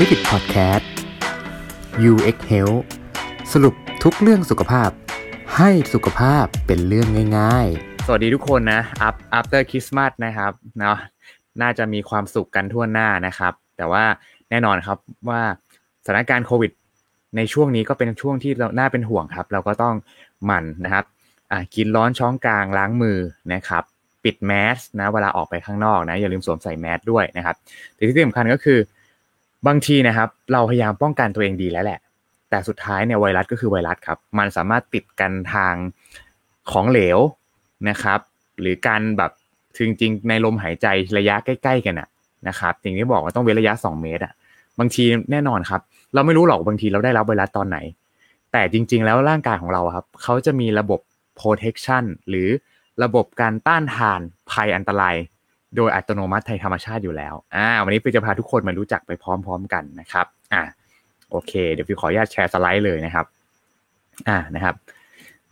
l i p i d Podcast UX Health สรุปทุกเรื่องสุขภาพ ให้สุขภาพเป็นเรื่องง่าย ๆ สวัสดีทุกคนนะ up after Christmas นะครับเนาะน่าจะมีความสุขกันทั่วหน้านะครับ แต่ว่าแน่นอนครับว่าสถานการณ์โควิด ในช่วงนี้ก็เป็นช่วงที่เราน่าเป็นห่วงครับ เราก็ต้องหมั่นนะครับกินร้อนช้องกลางล้างมือนะครับปิดแมสนะเวลาออกไปข้างนอกนะอย่าลืมสวมใส่แมสด้วยนะครับแต่ที่สำคัญก็คือ บางทีนะครับ เราพยายามป้องกันตัวเองดีแล้วแหละ แต่สุดท้ายเนี่ยไวรัสก็คือไวรัสครับ มันสามารถติดกันทางของเหลวนะครับ หรือการแบบจริงๆในลมหายใจระยะใกล้ ๆ กันอะนะครับสิ่งที่บอกว่าต้องเว้นระยะ 2 เมตรอะบางทีแน่นอนครับ เราไม่รู้หรอกบางทีเราได้รับไวรัสตอนไหน แต่จริง ๆ แล้วร่างกายของเราครับเขาจะมีระบบ protection หรือระบบการต้านทานภัยอันตราย โดยอัตโนมัติไทยธรรมชาติอยู่แล้วอ่าวันนี้ฟิวจะพาทุกคนมารู้จักไปพร้อม ๆ กันนะครับอ่าโอเค เดี๋ยวฟิวขออนุญาตแชร์สไลด์เลยนะครับอ่านะครับ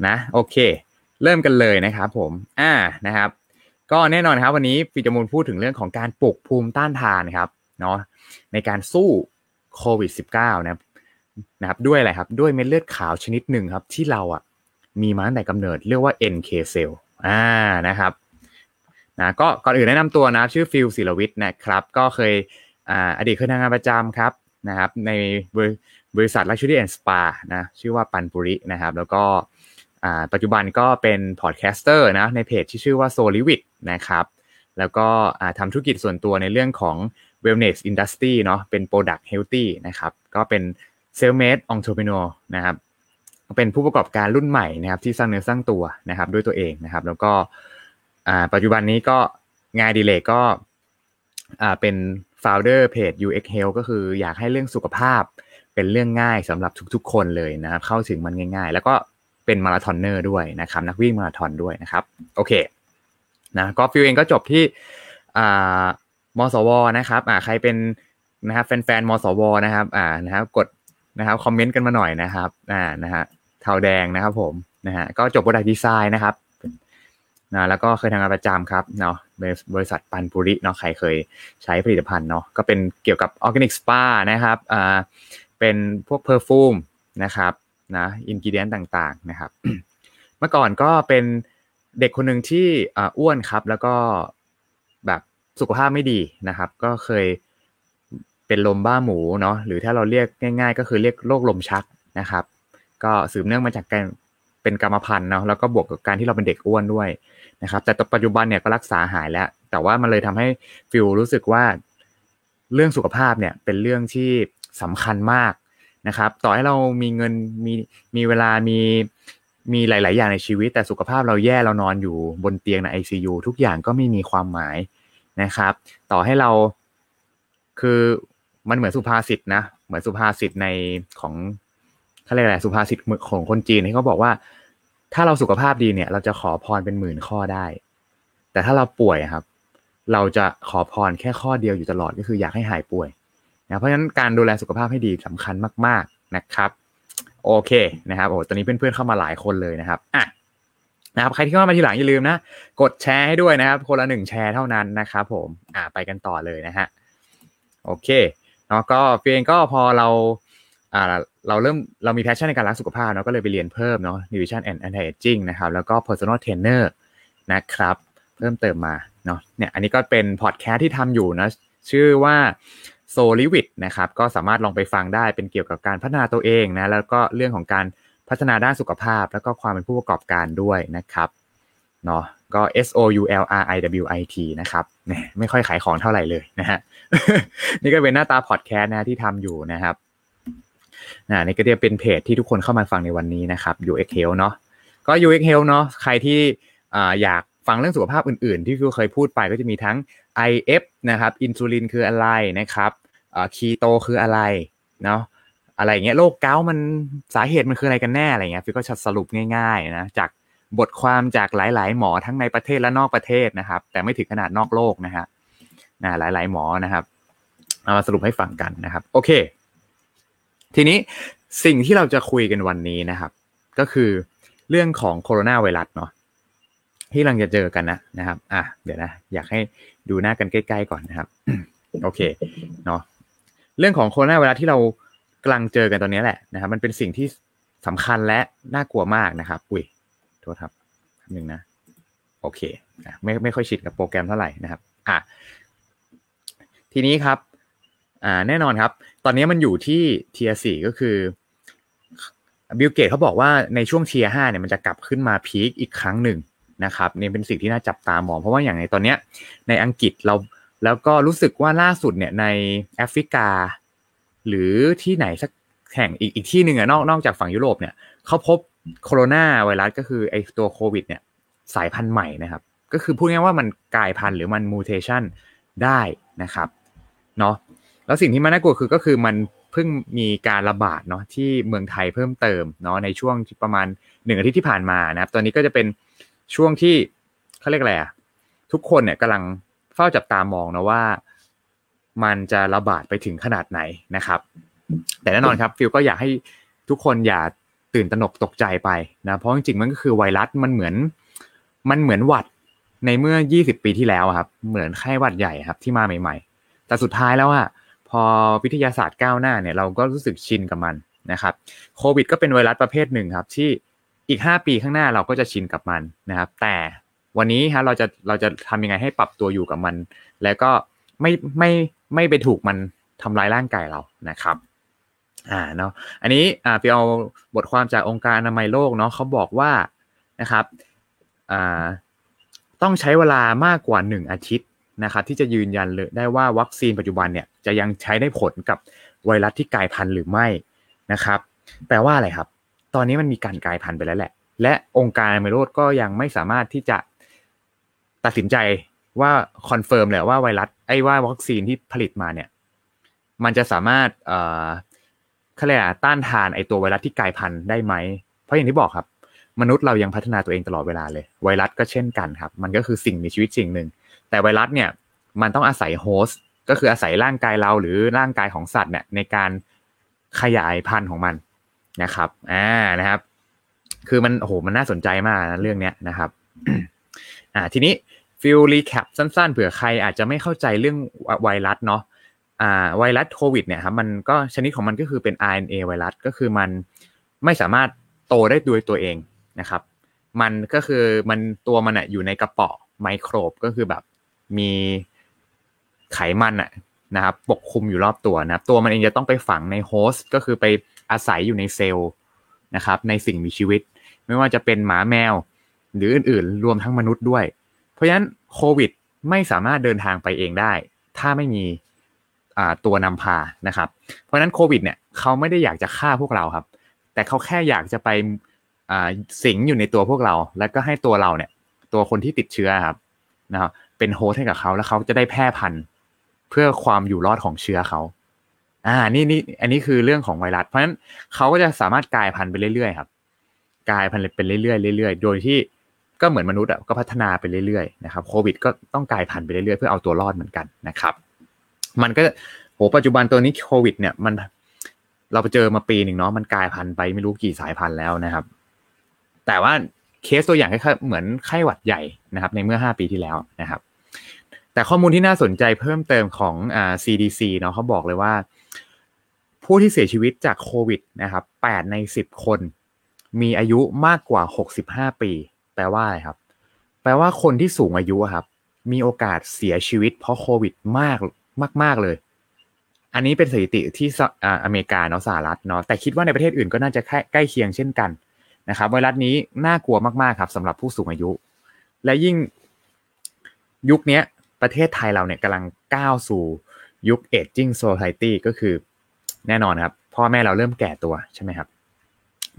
นะโอเค เริ่มกันเลยนะครับผมอ่านะครับ ก็แน่นอนครับ วันนี้ฟิวจะมูลพูดถึงเรื่องของการปลุกภูมิต้านทานครับเนาะในการสู้โควิด -19 นะครับนะครับด้วยอะไรครับด้วยเม็ดเลือดขาวชนิดหนึ่งครับ ที่เราอะมีมาตั้งแต่กำเนิดเรียกว่า NK cell อ่านะครับ นะก็ก่อนอื่นแนะนำตัวนะชื่อฟิลศิลวิทย์นะครับ ก็เคยออดีตเคยทำงานประจำครับนะครับ ในบริษัท Luxury and Spa นะชื่อว่าปันปุรินะครับ แล้วก็ปัจจุบันก็เป็น podcaster นะในเพจที่ชื่อว่า s o l i v i t นะครับแล้วก็ทำธุรกิจส่วนตัวในเรื่องของ wellness industry เนาะเป็น product healthy นะครับ ก็เป็น self made entrepreneur นะครับ เป็นผู้ประกอบการรุ่นใหม่นะครับที่สร้างเนื้อสร้างตัวนะครับด้วยตัวเองนะครับ แล้วก็ ปัจจุบันนี้ก็งานดีเลกก็เป็น founder เพจ UX Health ก็คืออยากให้เรื่องสุขภาพเป็นเรื่องง่ายสำหรับทุกๆ คนเลยนะครับ เข้าถึงมันง่าย ๆ แล้วก็เป็นมาราธอนเนอร์ด้วยนะครับ นักวิ่งมาราธอนด้วยนะครับ โอเคนะก็ฟิวเองก็จบที่มสวนะครับอ่าใครเป็นนะครับแฟนๆมสวนะครับอ่านะครับกดนะครับคอมเมนต์กันมาหน่อยนะครับอ่านะฮะเทาแดงนะครับผมนะฮะก็จบ product design นะครับ นะแล้วก็เคยทำงานประจำครับเนาะบริษัทปันปุริเนาะใครเคยใช้ผลิตภัณฑ์เนาะก็เป็นเกี่ยวกับ organic spa นะครับอ่าเป็นพวก perfume นะครับนะ ingredient ต่างๆนะครับ เมื่อก่อนก็เป็นเด็กคนหนึ่งที่อ้วนครับ แล้วก็แบบสุขภาพไม่ดีนะครับ ก็เคยเป็นลมบ้าหมูเนาะหรือถ้าเราเรียกง่าย ๆ ก็คือเรียกโรคลมชักนะครับ ก็สืบเนื่องมาจากการ เป็นกรรมพันธุ์เนาะแล้วก็บวกกับการที่เราเป็นเด็กอ้วนด้วยนะครับ แต่ปัจจุบันเนี่ยก็รักษาหายแล้ว แต่ว่ามันเลยทำให้ฟิลรู้สึกว่าเรื่องสุขภาพเนี่ยเป็นเรื่องที่สำคัญมากนะครับ ต่อให้เรามีเงินมีมีเวลามีมีหลาย ๆ อย่างในชีวิต แต่สุขภาพเราแย่เรานอนอยู่บนเตียงใน ICU ทุกอย่างก็ไม่มีความหมายนะครับ ต่อให้เราคือมันเหมือนสุภาษิตนะ เหมือนสุภาษิตในของ เขาเรียกอะไรสุภาษิตของคนจีนที่เขาบอกว่า ถ้าเราสุขภาพดีเนี่ย เราจะขอพรเป็นหมื่นข้อได้ แต่ถ้าเราป่วยครับ เราจะขอพรแค่ข้อเดียวอยู่ตลอดก็คืออยากให้หายป่วยนะเพราะฉะนั้นการดูแลสุขภาพให้ดีสำคัญมาก ๆนะครับ โอเคนะครับโอ้ตอนนี้เพื่อนๆเข้ามาหลายคนเลยนะครับอะนะครับใครที่เข้ามาทีหลังอย่าลืมนะกดแชร์ให้ด้วยนะครับ คนละหนึ่งแชร์เท่านั้นนะครับผมอ่าไปกันต่อเลยนะฮะโอเคเนาะก็เพียงก็พอเรา อ่าเราเริ่มเรามีแพชชั่นในการรักสุขภาพเนาะก็เลยไปเรียนเพิ่มเนาะ nutrition and anti aging นะครับ แล้วก็ personal trainer นะครับ เพิ่มเติมมาเนาะเนี่ยอันนี้ก็เป็นพอดแคสต์ที่ทำอยู่นะ ชื่อว่าโซลิวิ t นะครับ ก็สามารถลองไปฟังได้เป็นเกี่ยวกับการพัฒนาตัวเองนะ แล้วก็เรื่องของการพัฒนาด้านสุขภาพ แล้วก็ความเป็นผู้ประกอบการด้วยนะครับเนาะก็ S O U L R I W I T นะครับไม่ค่อยขายของเท่าไหร่เลยนะฮะ นี่ก็เป็นหน้าตาพอดแคสต์นะที่ทำอยู่นะครับ นะนี่ก็จะเป็นเพจที่ทุกคนเข้ามาฟังในวันนี้นะครับ UX Health เนาะก็ UX Health เนาะใครที่อยากฟังเรื่องสุขภาพอื่นๆ ที่ฟิวเคยพูดไปก็จะมีทั้ง IF นะครับอินซูลินคืออะไรนะครับคีโตคืออะไรเนาะอะไรเงี้ยโรคเกาต์มันสาเหตุมันคืออะไรกันแน่อะไรเงี้ยฟิวก็สรุปง่ายๆนะจากบทความจากหลาย ๆ หมอทั้งในประเทศและนอกประเทศนะครับ แต่ไม่ถึงขนาดนอกโลกนะฮะนะหลาย ๆ หมอนะครับเอามาสรุปให้ฟังกันนะครับ โอเค ทีนี้สิ่งที่เราจะคุยกันวันนี้นะครับ ก็คือเรื่องของโคโรนาไวรัสเนาะที่กำลังจะเจอกันนะนะครับ อะเดี๋ยวนะ อยากให้ดูหน้ากันใกล้ๆก่อนนะครับ โอเคเนาะเรื่องของโคโรนาไวรัสที่เรากำลังเจอกันตอนนี้แหละนะครับ มันเป็นสิ่งที่สำคัญและน่ากลัวมากนะครับ อุ้ยโทษครับหนึ่งนะ โอเคไม่ไม่ค่อยชิดกับโปรแกรมเท่าไหร่นะครับ อะทีนี้ครับ อ่าแน่นอนครับ ตอนนี้มันอยู่ที่ tier สี่ก็คือบิลเกตส์เขาบอกว่าในช่วง tier ห้าเนี่ยมันจะกลับขึ้นมา peak อีกครั้งหนึ่งนะครับนี่เป็นสิ่งที่น่าจับตามองเพราะว่าอย่างในตอนเนี้ยในอังกฤษเราแล้วก็รู้สึกว่าล่าสุดเนี่ยในแอฟริกา หรือที่ไหนสักแห่งอีกอีกที่หนึ่งอะนอกนอกจากฝั่งยุโรปเนี่ยเขาพบโคโรนาไวรัสก็คือไอตัวโควิดเนี่ยสายพันธุ์ใหม่นะครับ ก็คือพูดง่ายว่ามันกลายพันธุ์หรือมันมูเทชันได้นะครับเนาะ แล้วสิ่งที่มันน่ากลัวคือก็คือมันเพิ่งมีการระบาดเนาะที่เมืองไทยเพิ่มเติมเนาะในช่วงประมาณหนึ่งอาทิตย์ที่ผ่านมานะครับ ตอนนี้ก็จะเป็นช่วงที่เขาเรียกอะไรอะทุกคนเนี่ยกำลังเฝ้าจับตามองนะว่ามันจะระบาดไปถึงขนาดไหนนะครับ แต่แน่นอนครับฟิลก็อยากให้ทุกคนอย่าตื่นตระหนกตกใจไปนะเพราะจริงๆมันก็คือไวรัสมันเหมือน มันเหมือนหวัดในเมื่อ 20 ปีที่แล้วครับ เหมือนไข้หวัดใหญ่ครับ ที่มาใหม่ ๆ แต่สุดท้ายแล้วอะ พอวิทยาศาสตร์ก้าวหน้าเนี่ยเราก็รู้สึกชินกับมันนะครับโควิดก็เป็นไวรัสประเภทหนึ่งครับที่อีก 5 ปีข้างหน้าเราก็จะชินกับมันนะครับ แต่วันนี้ฮะเราจะเราจะทำยังไงให้ปรับตัวอยู่กับมัน แล้วก็ไม่ไม่ไม่ไปถูกมันทำลายร่างกายเรานะครับอ่าเนาะอันนี้อ่าไปเอาบทความจากองค์การอนามัยโลกเนาะเขาบอกว่านะครับอ่าต้องใช้เวลามากกว่า 1 อาทิตย์ นะครับที่จะยืนยันเลยได้ว่าวัคซีนปัจจุบันเนี่ยจะยังใช้ได้ผลกับไวรัสที่กลายพันธุ์หรือไม่นะครับแปลว่าอะไรครับ ตอนนี้มันมีการกลายพันธุ์ไปแล้วแหละ และองค์การอนามัยโลกก็ยังไม่สามารถที่จะตัดสินใจว่า confirm เลยว่าไวรัสไอ้ว่าวัคซีนที่ผลิตมาเนี่ย มันจะสามารถเอ่อเขาเรียกต้านทานไอตัวไวรัสที่กลายพันธุ์ได้ไหม เพราะอย่างที่บอกครับ มนุษย์เรายังพัฒนาตัวเองตลอดเวลาเลย ไวรัสก็เช่นกันครับ มันก็คือสิ่งมีชีวิตสิ่งหนึ่ง แต่ไวรัสเนี่ยมันต้องอาศัย host ก็คืออาศัยร่างกายเราหรือร่างกายของสัตว์เนี่ยในการขยายพันธุ์ของมันนะครับอ่านะครับ คือมันโอ้โหมันน่าสนใจมากนะเรื่องเนี้ยนะครับอ่าทีนี้ฟิล recap สั้นๆเผื่อใครอาจจะไม่เข้าใจเรื่องไวรัสเนาะอ่าไวรัสโควิดเนี่ยครับมันก็ชนิดของมันก็คือเป็น RNA ไวรัสก็คือมันไม่สามารถโตได้ด้วยตัวเองนะครับ มันก็คือมันตัวมันอะอยู่ในกระป๋อไมโครบก็คือแบบ มีไขมันอะนะครับปกคลุมอยู่รอบตัวนะครับ ตัวมันเองจะต้องไปฝังใน host ก็คือไปอาศัยอยู่ในเซลล์นะครับ ในสิ่งมีชีวิต ไม่ว่าจะเป็นหมาแมว หรืออื่นๆ รวมทั้งมนุษย์ด้วย เพราะฉะนั้นโควิดไม่สามารถเดินทางไปเองได้ ถ้าไม่มีตัวนำพานะครับ เพราะฉะนั้นโควิดเนี่ยเขาไม่ได้อยากจะฆ่าพวกเราครับ แต่เขาแค่อยากจะไปสิงอยู่ในตัวพวกเรา แล้วก็ให้ตัวเราเนี่ย ตัวคนที่ติดเชื้อครับนะครับ เป็นโฮสต์ให้กับเขาแล้วเขาจะได้แพร่พันธุ์เพื่อความอยู่รอดของเชื้อเขา อ่า นี่นี่อันนี้คือเรื่องของไวรัส เพราะฉะนั้นเขาก็จะสามารถกลายพันธุ์ไปเรื่อยๆครับ กลายพันธุ์เป็นเรื่อยๆเรื่อยๆ โดยที่ก็เหมือนมนุษย์อะก็พัฒนาไปเรื่อยๆนะครับโควิดก็ต้องกลายพันธุ์ไปเรื่อยๆเพื่อเอาตัวรอดเหมือนกันนะครับ มันก็โหปัจจุบันตัวนี้โควิด เนี่ยมันเราไปเจอมาปีหนึ่งเนาะมันกลายพันธุ์ไปไม่รู้กี่สายพันธุ์แล้วนะครับ แต่ว่าเคสตัวอย่างคล้ายๆเหมือนไข้หวัดใหญ่นะครับ ในเมื่อ 5 ปีที่แล้วนะครับ แต่ข้อมูลที่น่าสนใจเพิ่มเติมของอ่า CDC เนาะเขาบอกเลยว่า ผู้ที่เสียชีวิตจากโควิดนะครับ8ใน 10 คน มีอายุมากกว่า 65 ปี แปลว่าอะไรครับ แปลว่าคนที่สูงอายุครับมีโอกาสเสียชีวิตเพราะโควิดมากมาก ๆ เลย อันนี้เป็นสถิติที่อเมริกาเนาะสหรัฐเนาะ แต่คิดว่าในประเทศอื่นก็น่าจะใกล้เคียงเช่นกันนะครับ ไวรัสนี้น่ากลัวมาก ๆ ครับสำหรับผู้สูงอายุ และยิ่งยุคนี้ ประเทศไทยเราเนี่ยกำลังก้าวสู่ยุค aging society ก็คือแน่นอนครับพ่อแม่เราเริ่มแก่ตัวใช่ไหมครับ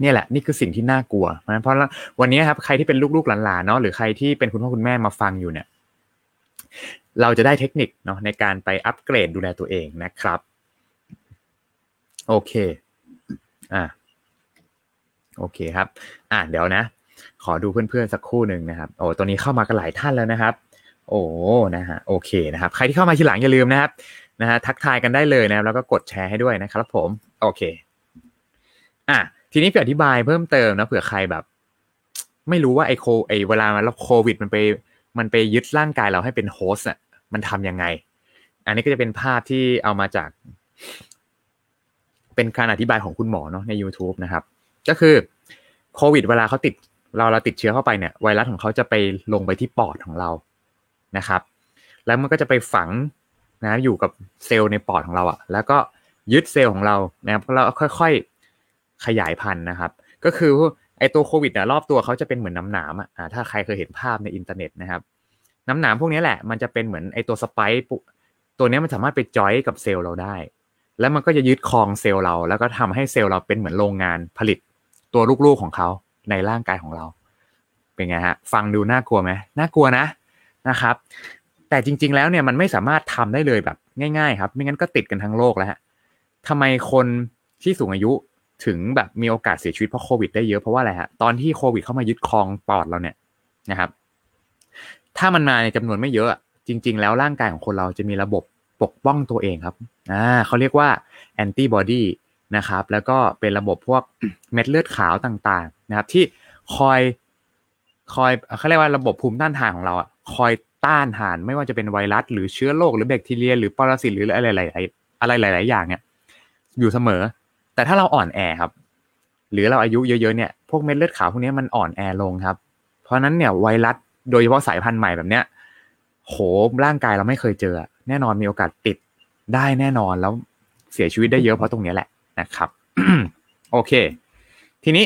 นี่แหละนี่คือสิ่งที่น่ากลัวเพราะวันนี้ครับใครที่เป็นลูกๆหลานๆเนาะหรือใครที่เป็นคุณพ่อคุณแม่มาฟังอยู่เนี่ย เราจะได้เทคนิคเนาะในการไปอัปเกรดดูแลตัวเองนะครับ โอเค อ่าโอเคครับ อ่าเดี๋ยวนะ ขอดูเพื่อนๆสักคู่หนึ่งนะครับ โอ้ตัวนี้เข้ามากันหลายท่านแล้วนะครับ โอ้นะฮะโอเคนะครับ ใครที่เข้ามาทีหลังอย่าลืมนะครับนะฮะทักทายกันได้เลยนะครับ แล้วก็กดแชร์ให้ด้วยนะครับผม โอเค อะทีนี้เพื่ออธิบายเพิ่มเติมนะเผื่อใครแบบ ไม่รู้ว่าไอโคไอเวลาเราโควิด มันไป มันไปยึดร่างกายเราให้เป็นโฮสต์อะมันทํำยังไง อันนี้ก็จะเป็นภาพที่เอามาจาก เป็นการอธิบายของคุณหมอเนาะใน YouTube นะครับ ก็คือโควิด เวลาเขาติดเราเราติดเชื้อเข้าไปเนี่ยไวรัสของเขาจะไปลงไปที่ปอดของเรา นะครับ แล้วมันก็จะไปฝังนะอยู่กับเซลล์ในปอดของเราอะแล้วก็ยึดเซลล์ของเรานะครับแล้วค่อยๆขยายพันธุ์นะครับ ก็คือไอตัวโควิดเนี่ยรอบตัวเขาจะเป็นเหมือนน้ำหนามอะถ้าใครเคยเห็นภาพในอินเทอร์เน็ตนะครับ น้ำหนามพวกนี้แหละ มันจะเป็นเหมือนไอตัว spike ตัวนี้มันสามารถไปจอยกับเซลล์เราได้ แล้วมันก็จะยึดครองเซลล์เรา แล้วก็ทำให้เซลล์เราเป็นเหมือนโรงงานผลิตตัวลูกๆของเขาในร่างกายของเรา เป็นไงฮะ ฟังดูน่ากลัวไหมน่ากลัวนะ นะครับ แต่จริง ๆ แล้วเนี่ยมันไม่สามารถทำได้เลยแบบง่าย ๆ ครับ ไม่งั้นก็ติดกันทั้งโลกแล้วฮะทำไมคนที่สูงอายุถึงแบบมีโอกาสเสียชีวิตเพราะโควิดได้เยอะเพราะว่าอะไรฮะตอนที่โควิดเข้ามายึดครองปอดเราเนี่ยนะครับ ถ้ามันมาในจำนวนไม่เยอะจริง ๆ แล้วร่างกายของคนเราจะมีระบบปกป้องตัวเองครับอ่าเขาเรียกว่าแอนติบอดีนะครับ แล้วก็เป็นระบบพวกเม็ดเลือดขาวต่างๆ นะครับ ที่คอยคอยเขาเรียกว่าระบบภูมิต้านทานของเราอะ คอยต้านทานไม่ว่าจะเป็นไวรัส หรือเชื้อโรคหรือแบคทีเรีย หรือปรสิตหรืออะไรหลายๆอะไรหลาย ๆ อย่างเนี่ย อยู่เสมอ แต่ถ้าเราอ่อนแอครับ หรือเราอายุเยอะๆเนี่ยพวกเม็ดเลือดขาวพวกนี้มันอ่อนแอลงครับ เพราะนั้นเนี่ยไวรัสโดยเฉพาะสายพันธุ์ใหม่แบบเนี้ยโหร่างกายเราไม่เคยเจอ แน่นอนมีโอกาสติดได้แน่นอนแล้วเสียชีวิตได้เยอะเพราะตรงนี้แหละนะครับโอเค ทีนี้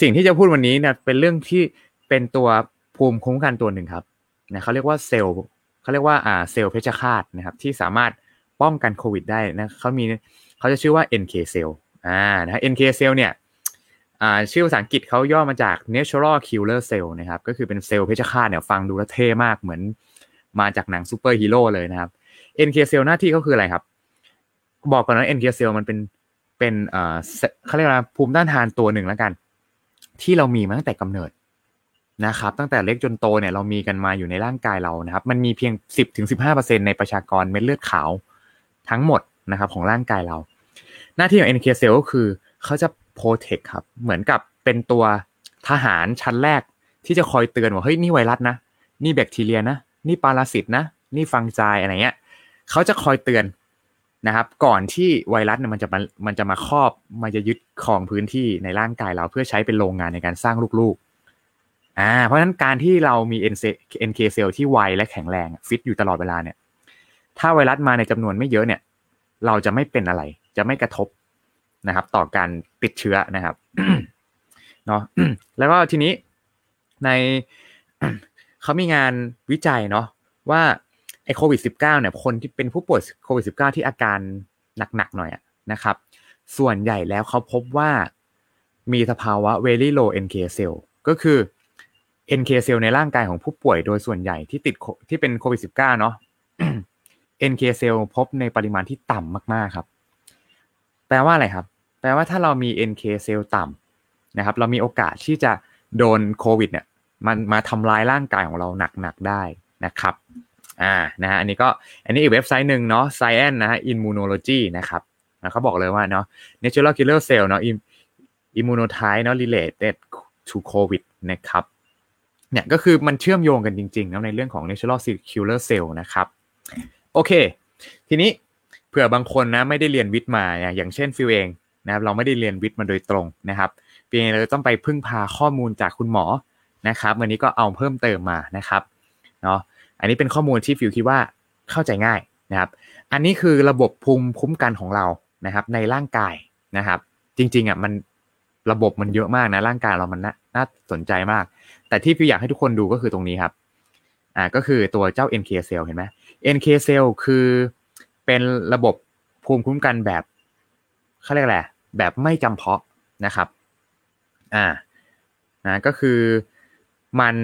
สิ่งที่จะพูดวันนี้เนี่ยเป็นเรื่องที่เป็นตัวภูมิคุ้มกันตัวหนึ่งครับ นะเขาเรียกว่าเซลล์เขาเรียกว่าอ่าเซลล์เพชฌฆาตนะครับที่สามารถป้องกันโควิดได้นะเขามีเขาจะชื่อว่า NK cell อ่านะ NK cell เนี่ยอ่าชื่อภาษาอังกฤษเขาย่อมาจาก natural killer cell นะครับก็คือเป็นเซลล์เพชฌฆาตเนี่ยฟังดูแล้วเท่มากเหมือนมาจากหนังซูเปอร์ฮีโร่เลยนะครับ NK cell หน้าที่ก็คืออะไรครับ บอกก่อนนะ NK cell มันเป็นเป็นเอ่อเขาเรียกว่าภูมิต้านทานตัวหนึ่งแล้วกัน ที่เรามีมาตั้งแต่กำเนิด นะครับตั้งแต่เล็กจนโตเนี่ยเรามีกันมาอยู่ในร่างกายเรานะครับ มันมีเพียง 10-15%ในประชากรเม็ดเลือดขาวทั้งหมดนะครับของร่างกายเรา หน้าที่ของ NK cell ก็คือเขาจะ protect ครับเหมือนกับเป็นตัวทหารชั้นแรกที่จะคอยเตือนว่าเฮ้ยนี่ไวรัสนะ นี่แบคทีเรียนะ นี่ปรสิตนะ นี่ฟังจายอะไรเงี้ยเขาจะคอยเตือนนะครับ ก่อนที่ไวรัสเนี่ยมันจะมามันจะมาครอบมันจะยึดครองพื้นที่ในร่างกายเราเพื่อใช้เป็นโรงงานในการสร้างลูกๆ อ่าเพราะฉะนั้นการที่เรามี NK cell ที่ไวและแข็งแรงฟิตอยู่ตลอดเวลาเนี่ย ถ้าไวรัสมาในจำนวนไม่เยอะเนี่ย เราจะไม่เป็นอะไร จะไม่กระทบนะครับ ต่อการติดเชื้อนะครับเนาะแล้วก็ทีนี้ในเขามีงานวิจัยเนาะว่าไอโควิด -19 เนี่ยคนที่เป็นผู้ป่วยโควิด -19 ที่อาการหนักๆหน่อยนะครับ ส่วนใหญ่แล้วเขาพบว่ามีสภาวะ very low NK cell ก็คือ NK cell ในร่างกายของผู้ป่วยโดยส่วนใหญ่ที่ติดที่เป็นโควิด -19 เนาะ NK cell พบในปริมาณที่ต่ำมากๆครับ แปลว่าอะไรครับ แปลว่าถ้าเรามี NK cell ต่ำนะครับ เรามีโอกาสที่จะโดนโควิดเนี่ยมันมาทำลายร่างกายของเราหนักๆได้นะครับอ่านะฮะอันนี้ก็อันนี้อีกเว็บไซต์หนึ่งเนาะ Science นะฮะ Immunology นะครับเขาบอกเลยว่าเนาะ Natural Killer Cell เนาะ Immunotype เนาะ related to COVID นะครับ เนี่ยก็คือมันเชื่อมโยงกันจริงๆนะในเรื่องของ Natural Killer Cell นะครับ โอเค ทีนี้เผื่อบางคนนะไม่ได้เรียนวิทย์มา อย่างเช่นฟิวเองนะครับเราไม่ได้เรียนวิทย์มาโดยตรงนะครับเพียงเราต้องไปพึ่งพาข้อมูลจากคุณหมอนะครับ วันนี้ก็เอาเพิ่มเติมมานะครับเนาะอันนี้เป็นข้อมูลที่ฟิวคิดว่าเข้าใจง่ายนะครับ อันนี้คือระบบภูมิคุ้มกันของเรานะครับ ในร่างกายนะครับ จริงๆอะมันระบบมันเยอะมากนะร่างกายเรามันน่ น่าสนใจมาก แต่ที่ฟิวอยากให้ทุกคนดูก็คือตรงนี้ครับ อ่าก็คือตัวเจ้า NK cell เห็นไหม NK cell คือเป็นระบบภูมิคุ้มกันแบบเขาเรียกอะไรแบบไม่จำเพาะนะครับ อ่านะก็คือมัน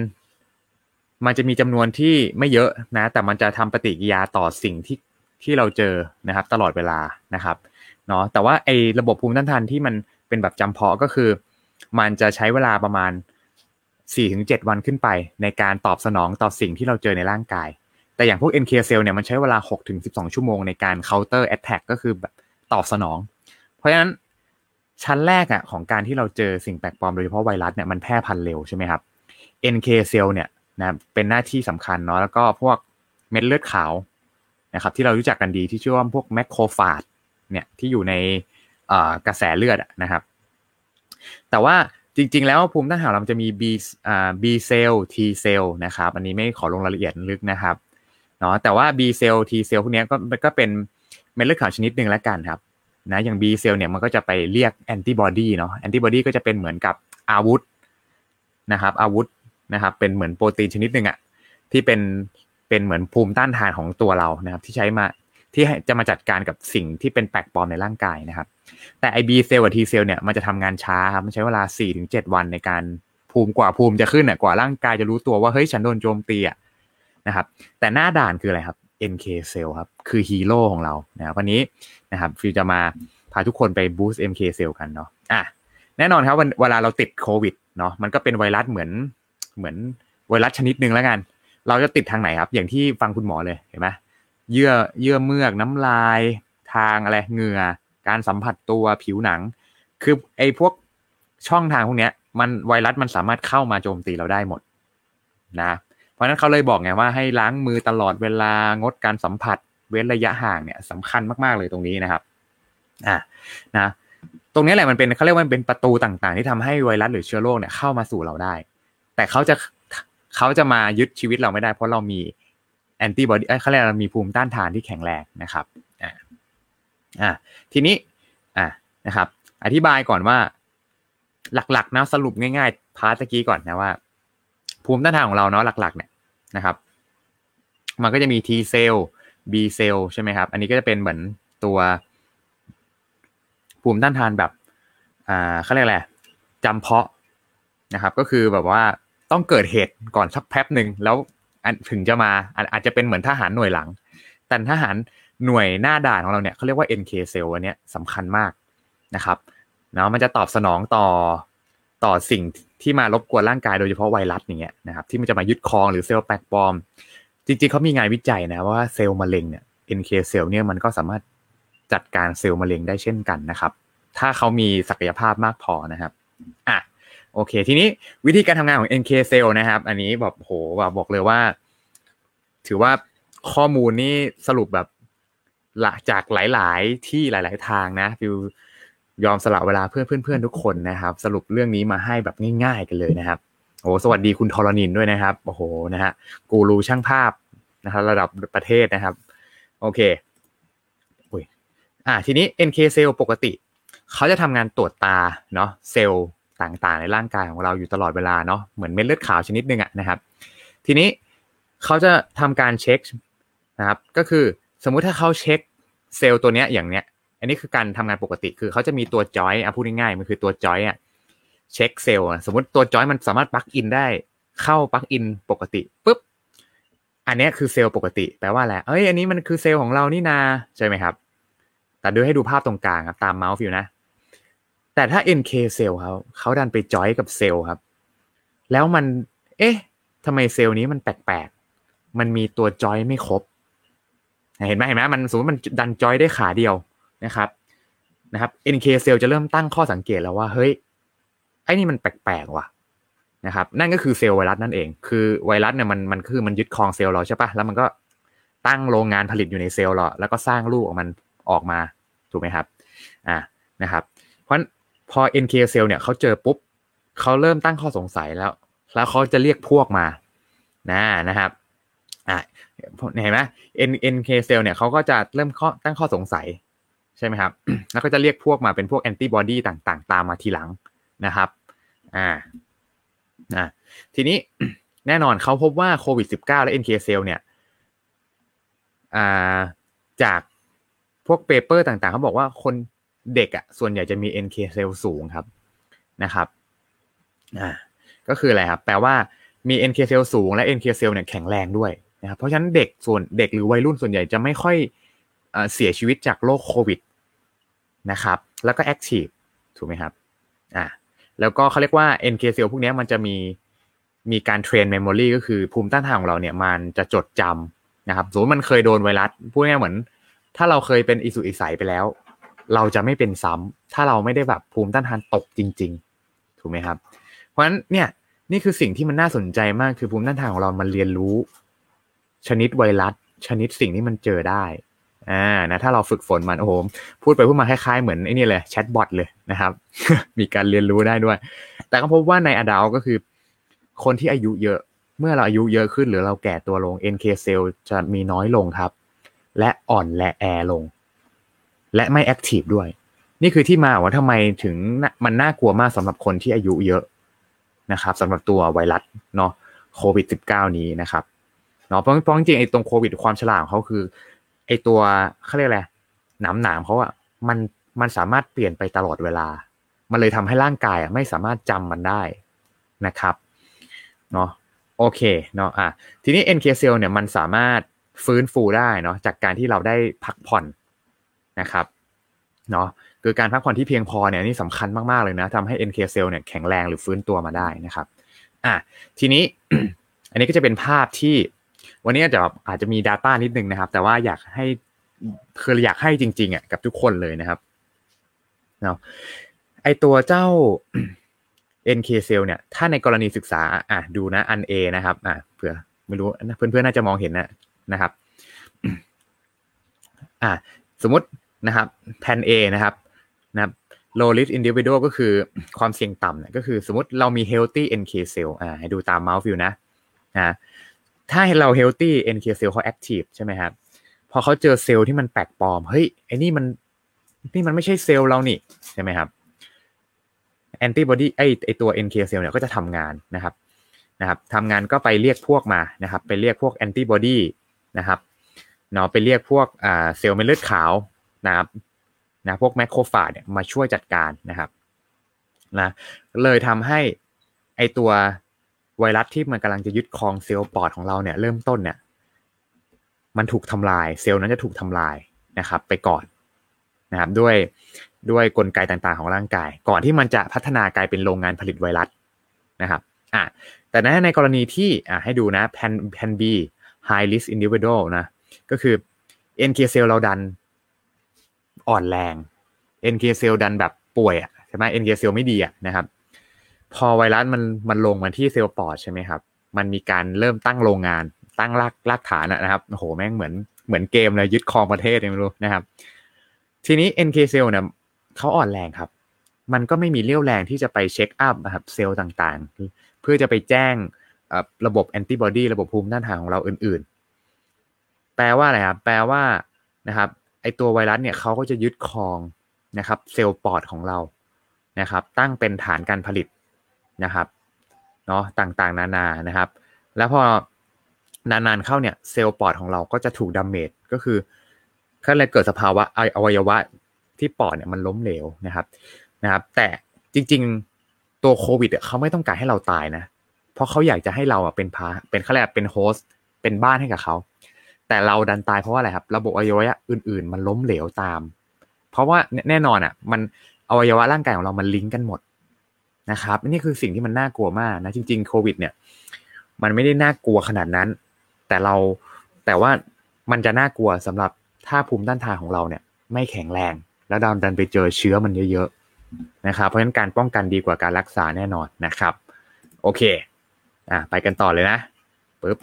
มันจะมีจำนวนที่ไม่เยอะนะ แต่มันจะทำปฏิกิริยาต่อสิ่งที่ที่เราเจอนะครับ ตลอดเวลานะครับเนาะแต่ว่าไอ้ระบบภูมิต้านทานที่มันเป็นแบบจำเพาะก็คือ มันจะใช้เวลาประมาณ 4-7 วันขึ้นไป ในการตอบสนองต่อสิ่งที่เราเจอในร่างกาย แต่อย่างพวก NK cell เนี่ยมันใช้เวลา 6-12 ชั่วโมงในการ counter attack ก็คือแบบตอบสนอง เพราะฉะนั้นชั้นแรกอะของการที่เราเจอสิ่งแปลกปลอมโดยเฉพาะไวรัสเนี่ยมันแพร่พันธุ์เร็วใช่ไหมครับ NK cell เนี่ยนะเป็นหน้าที่สำคัญเนาะแล้วก็พวกเม็ดเลือดขาวนะครับที่เรารู้จักกันดีที่ชื่อว่าพวกแมคโครฟาจเนี่ยที่อยู่ในกระแสเลือดนะครับ แต่ว่าจริง ๆ แล้วภูมิต้านทานเราจะมี B อ่า B เซลล์ T เซลล์นะครับ อันนี้ไม่ขอลงรายละเอียดลึกนะครับเนาะแต่ว่า B เซลล์ T เซลล์พวกนี้ก็ก็เป็นเม็ดเลือดขาวชนิดหนึ่งแล้วกันครับนะอย่าง B เซลล์เนี่ยมันก็จะไปเรียกแอนติบอดีเนาะแอนติบอดีก็จะเป็นเหมือนกับอาวุธนะครับอาวุธนะครับเป็นเหมือนโปรตีนชนิดหนึ่งอะที่เป็นเป็นเหมือนภูมิต้านทานของตัวเรานะครับที่ใช้มา ที่จะมาจัดการกับสิ่งที่เป็นแปลกปลอมในร่างกายนะครับ แต่ไอ B cell กับ T cell เนี่ยมันจะทำงานช้าครับมันใช้เวลา4 ถึง 7 วันในการภูมิกว่าภูมิจะขึ้นอะกว่าร่างกายจะรู้ตัวว่าเฮ้ยฉันโดนโจมตีอะนะครับ แต่หน้าด่านคืออะไรครับ NK เซลครับคือฮีโร่ของเรานะครับวันนี้นะครับฟิวจะมาพาทุกคนไปบูสต์ MK เซลกันเนาะอะแน่นอนครับเวลาเราติดโควิดเนาะมันก็เป็นไวรัสเหมือนเหมือนไวรัสชนิดหนึ่งแล้วกัน เราจะติดทางไหนครับ อย่างที่ฟังคุณหมอเลยเห็นไหม เยื่อเยื่อเมือกน้ำลาย ทางอะไรเหงื่อ การสัมผัสตัวผิวหนัง คือไอ้พวกช่องทางพวกเนี้ย มันไวรัสมันสามารถเข้ามาโจมตีเราได้หมดนะเพราะนั้นเขาเลยบอกไงว่าให้ล้างมือตลอดเวลางดการสัมผัสเว้นระยะห่างเนี่ยสำคัญมากๆเลยตรงนี้นะครับอ่านะตรงนี้แหละมันเป็นเขาเรียกว่ามันเป็นประตูต่างๆ ที่ทำให้ไวรัสหรือเชื้อโรคเนี่ยเข้ามาสู่เราได้ แต่เขาจะเขาจะมายึดชีวิตเราไม่ได้ เพราะเรามี แอนติบอดีเขาเรียกเรามีภูมิต้านทานที่แข็งแรงนะครับอ่าอ่าทีนี้อ่านะครับ อธิบายก่อนว่า หลักๆนะสรุปง่ายๆ พาร์ตะกี้ก่อนนะว่า ภูมิต้านทานของเราเนาะหลักๆ เนี่ยนะครับ มันก็จะมี T เซลล์ B เซลล์ใช่ไหมครับ อันนี้ก็จะเป็นเหมือนตัว ภูมิต้านทานแบบอ่าเขาเรียกอะไรจำเพาะนะครับ ก็คือแบบว่าต้องเกิดเหตุก่อนสักแป๊บหนึ่งแล้ว ถึงจะมาอาจจะเป็นเหมือนทหารหน่วยหลัง แต่ทหารหน่วยหน้าด่านของเราเนี่ยเขาเรียกว่า NK เซลล์อันนี้สำคัญมากนะครับเนาะมันจะตอบสนองต่อต่อสิ่งที่มารบกวนร่างกายโดยเฉพาะไวรัสอย่างเงี้ยนะครับที่มันจะมายึดครองหรือเซลล์แปลกปลอม จริงๆเขามีงานวิจัยนะว่าเซลล์มะเร็งเนี่ย NK เซลล์เนี่ยมันก็สามารถจัดการเซลล์มะเร็งได้เช่นกันนะครับ ถ้าเขามีศักยภาพมากพอนะครับอะ โอเค ทีนี้วิธีการทำงานของ NK เซลนะครับ อันนี้แบบโหแบบบอกเลยว่า ถือว่าข้อมูลนี่สรุปแบบลจากหลาย ๆ ที่หลาย ๆ ทางนะฟิวยอมสละเวลาเพื่อนเพื่อน ๆ ทุกคนนะครับ สรุปเรื่องนี้มาให้แบบง่าย ๆ กันเลยนะครับโอ้สวัสดีคุณทรณินด้วยนะครับโอ้โหนะฮะกูรูช่างภาพนะครับระดับประเทศนะครับ โอเคอุ้ยอ่าทีนี้ NK เซลปกติ เขาจะทำงานตรวจตาเนาะเซลล์ ต่างๆ ในร่างกายของเราอยู่ตลอดเวลาเนาะเหมือนเม็ดเลือดขาวชนิดหนึ่งอะนะครับ ทีนี้เขาจะทำการเช็คนะครับ ก็คือสมมุติถ้าเขาเช็คเซลล์ตัวเนี้ยอย่างเนี้ย อันนี้คือการทำงานปกติคือเขาจะมีตัว join อะพูดง่ายๆมันคือตัว join อะเช็คเซลล์สมมติตัว join มันสามารถ plug in ได้เข้า plug in ปกติปุ๊บอันนี้คือเซลล์ปกติแปลว่าอะไรเอ้ยอันนี้มันคือเซลล์ของเรานี่นาใช่ไหมครับ แต่ดูให้ดูภาพตรงกลางครับตามเมาส์ฟิวนะ แต่ถ้า NK เซลล์เขาเขาดันไปจอยกับเซลล์ครับ แล้วมัน เอ๊ะทำไมเซลล์นี้มันแปลกๆ มันมีตัวจอยไม่ครบ เห็นไหมเห็นไหมมันสมมติมันดันจอยได้ขาเดียวนะครับนะครับ NK เซลล์จะเริ่มตั้งข้อสังเกตแล้วว่า เฮ้ย ไอ้นี่มันแปลกๆว่ะนะครับ นั่นก็คือเซลล์ไวรัสนั่นเอง คือไวรัสเนี่ยมันมันคือมันยึดครองเซลล์เราใช่ปะแล้วมันก็ตั้งโรงงานผลิตอยู่ในเซลล์เราแล้วก็สร้างลูกออกมันออกมา ถูกไหมครับ อ่า นะครับ พอ NK เซลเนี่ยเขาเจอปุ๊บเขาเริ่มตั้งข้อสงสัยแล้ว แล้วเขาจะเรียกพวกมานะนะครับอ่าเห็นไหม N NK เซลเนี่ยเขาก็จะเริ่มข้อตั้งข้อสงสัยใช่ไหมครับ แล้วก็จะเรียกพวกมาเป็นพวกแอนติบอดีต่างๆ ตามมาทีหลังนะครับอ่าอ่าทีนี้แน่นอนเขาพบว่าโควิด -19 และ NK เซลเนี่ยอ่าจากพวกเปเปอร์ต่างๆ เขาบอกว่าคน เด็กอะส่วนใหญ่จะมี NK เซลสูงครับนะครับอ่าก็คืออะไรครับแปลว่ามี NK เซลสูงและ NK เซลเนี่ยแข็งแรงด้วยนะครับเพราะฉะนั้นเด็กส่วนเด็กหรือวัยรุ่นส่วนใหญ่จะไม่ค่อยเสียชีวิตจากโรคโควิดนะครับ แล้วก็แอคทีฟถูกไหมครับอ่าแล้วก็เขาเรียกว่า NK เซลพวกนี้มันจะมีมีการเทรนเมมโมรีก็คือภูมิต้านทานของเราเนี่ยมันจะจดจำนะครับสมมติมันเคยโดนไวรัสพูดง่ายเหมือน ถ้าเราเคยเป็นอีสุกอีใสไปแล้ว เราจะไม่เป็นซ้ำถ้าเราไม่ได้แบบภูมิต้านทานตกจริง ๆ ถูกไหมครับ เพราะฉะนั้นเนี่ยนี่คือสิ่งที่มันน่าสนใจมากคือภูมิต้านทานของเรามันเรียนรู้ ชนิดไวรัส ชนิดสิ่งที่มันเจอได้อ่านะถ้าเราฝึกฝนมันโอ้โหพูดไปพูดมาคล้ายๆเหมือนไอ้นี่เลย chatbot เลยนะครับ มีการเรียนรู้ได้ด้วย แต่ก็พบว่าใน adult ก็คือ คนที่อายุเยอะ เมื่อเราอายุเยอะขึ้นหรือเราแก่ตัวลง NK เซลจะมีน้อยลงครับ และอ่อนและแย่ลง และไม่ active ด้วย นี่คือที่มาว่าทำไมถึงมันน่ากลัวมากสำหรับคนที่อายุเยอะนะครับสำหรับตัวไวรัสเนาะโควิด -19 นี้นะครับเนาะเพราะเพราะจริงๆไอ้ตรงโควิดความฉลาดของเขาคือไอ้ตัวเขาเรียกอะไรหนามหนามเขาอะมันมันสามารถเปลี่ยนไปตลอดเวลา มันเลยทำให้ร่างกายอะไม่สามารถจำมันได้นะครับเนาะโอเคเนาะอะทีนี้ NK cell เนี่ยมันสามารถฟื้นฟูได้เนาะจากการที่เราได้พักผ่อน นะครับเนาะคือการพักผ่อนที่เพียงพอเนี่ยนี่สำคัญมากๆเลยนะทำให้ NK cell เนี่ยแข็งแรงหรือฟื้นตัวมาได้นะครับอะทีนี้อันนี้ก็จะเป็นภาพที่วันนี้จะอาจจะมี Data นิดนึงนะครับ แต่ว่าอยากให้คืออยากให้จริงๆอะกับทุกคนเลยนะครับเนาะไอตัวเจ้า NK cell เนี่ย ถ้าในกรณีศึกษาอะดูนะอัน A นะครับอะเผื่อไม่รู้เพื่อนๆน่าจะมองเห็นนะนะครับ อะสมมติ นะครับแผน A นะครับนะครับ low risk individual ก็คือความเสี่ยงต่ำเนี่ยก็คือสมมติเรามี healthy NK cell อ่าให้ดูตาม mouse view นะนะถ้าเรา healthy NK cell เขา active ใช่ไหมครับพอเขาเจอเซลล์ที่มันแปลกปลอม เฮ้ยไอ้นี่มันนี่มันไม่ใช่เซลล์เรานี่ใช่ไหมครับแอนติบอดีไอไอตัว NK cell เนี่ยก็จะทำงานนะครับนะครับทำงานก็ไปเรียกพวกมานะครับ ไปเรียกพวกแอนติบอดีนะครับเนาะไปเรียกพวกอ่าเซลล์เม็ดเลือดขาว นะครับนะพวกแมคโครฟาจเนี่ยมาช่วยจัดการนะครับนะเลยทำให้ไอตัวไวรัสที่มันกำลังจะยึดครองเซลล์ปอดของเราเนี่ยเริ่มต้นเนี่ยมันถูกทำลายเซลล์นั้นจะถูกทำลายนะครับ ไปก่อนนะครับด้วยด้วยกลไกต่างๆของร่างกาย ก่อนที่มันจะพัฒนากลายเป็นโรงงานผลิตไวรัสนะครับอะแต่ในกรณีที่อะให้ดูนะแพนแพน B high risk individual นะก็คือ NK cell เราดัน อ่อนแรง NK cell ดันแบบป่วยอะใช่ไหม NK cell ไม่ดีอะนะครับ พอไวรัสมันมันลงมาที่เซลล์ปอดใช่ไหมครับ มันมีการเริ่มตั้งโรงงาน ตั้งรากรากฐานนะครับโอ้โหแม่งเหมือนเหมือนเกมเลยยึดครองประเทศไม่รู้นะครับ ทีนี้ NK cell เนี่ยเขาอ่อนแรงครับ มันก็ไม่มีเรี่ยวแรงที่จะไป check up นะครับเซลล์ต่างๆ เพื่อจะไปแจ้งระบบแอนติบอดีระบบภูมิต้านทานของเราอื่น ๆ แปลว่าอะไรครับแปลว่านะครับ ไอตัวไวรัสเนี่ยเขาก็จะยึดครองนะครับเซลล์ปอดของเรานะครับตั้งเป็นฐานการผลิตนะครับเนาะต่างๆ นานานะครับ แล้วพอนานๆเข้าเนี่ยเซลล์ปอดของเราก็จะถูก damage ก็คือก็เลยเกิดสภาวะอวัยวะที่ปอดเนี่ยมันล้มเหลวนะครับนะครับ แต่จริงๆตัวโควิดเขาไม่ต้องการให้เราตายนะ เพราะเขาอยากจะให้เราเป็นพาเป็นเขาเรียกเป็นโฮสต์เป็นบ้านให้กับเขา แต่เราดันตายเพราะว่าอะไรครับ ระบบอวัยวะอื่น ๆ มันล้มเหลวตาม เพราะว่าแน่นอนอะ มันอวัยวะร่างกายของเรามันลิงก์กันหมดนะครับนี่คือสิ่งที่มันน่ากลัวมากนะจริง ๆ โควิด เนี่ย มันไม่ได้น่ากลัวขนาดนั้น แต่เราแต่ว่ามันจะน่ากลัวสำหรับถ้าภูมิต้านทานของเราเนี่ย ไม่แข็งแรง แล้วดันดันไปเจอเชื้อมันเยอะๆนะครับเพราะฉะนั้นการป้องกันดีกว่าการรักษาแน่นอนนะครับ โอเค อะไปกันต่อเลยนะปึ๊บ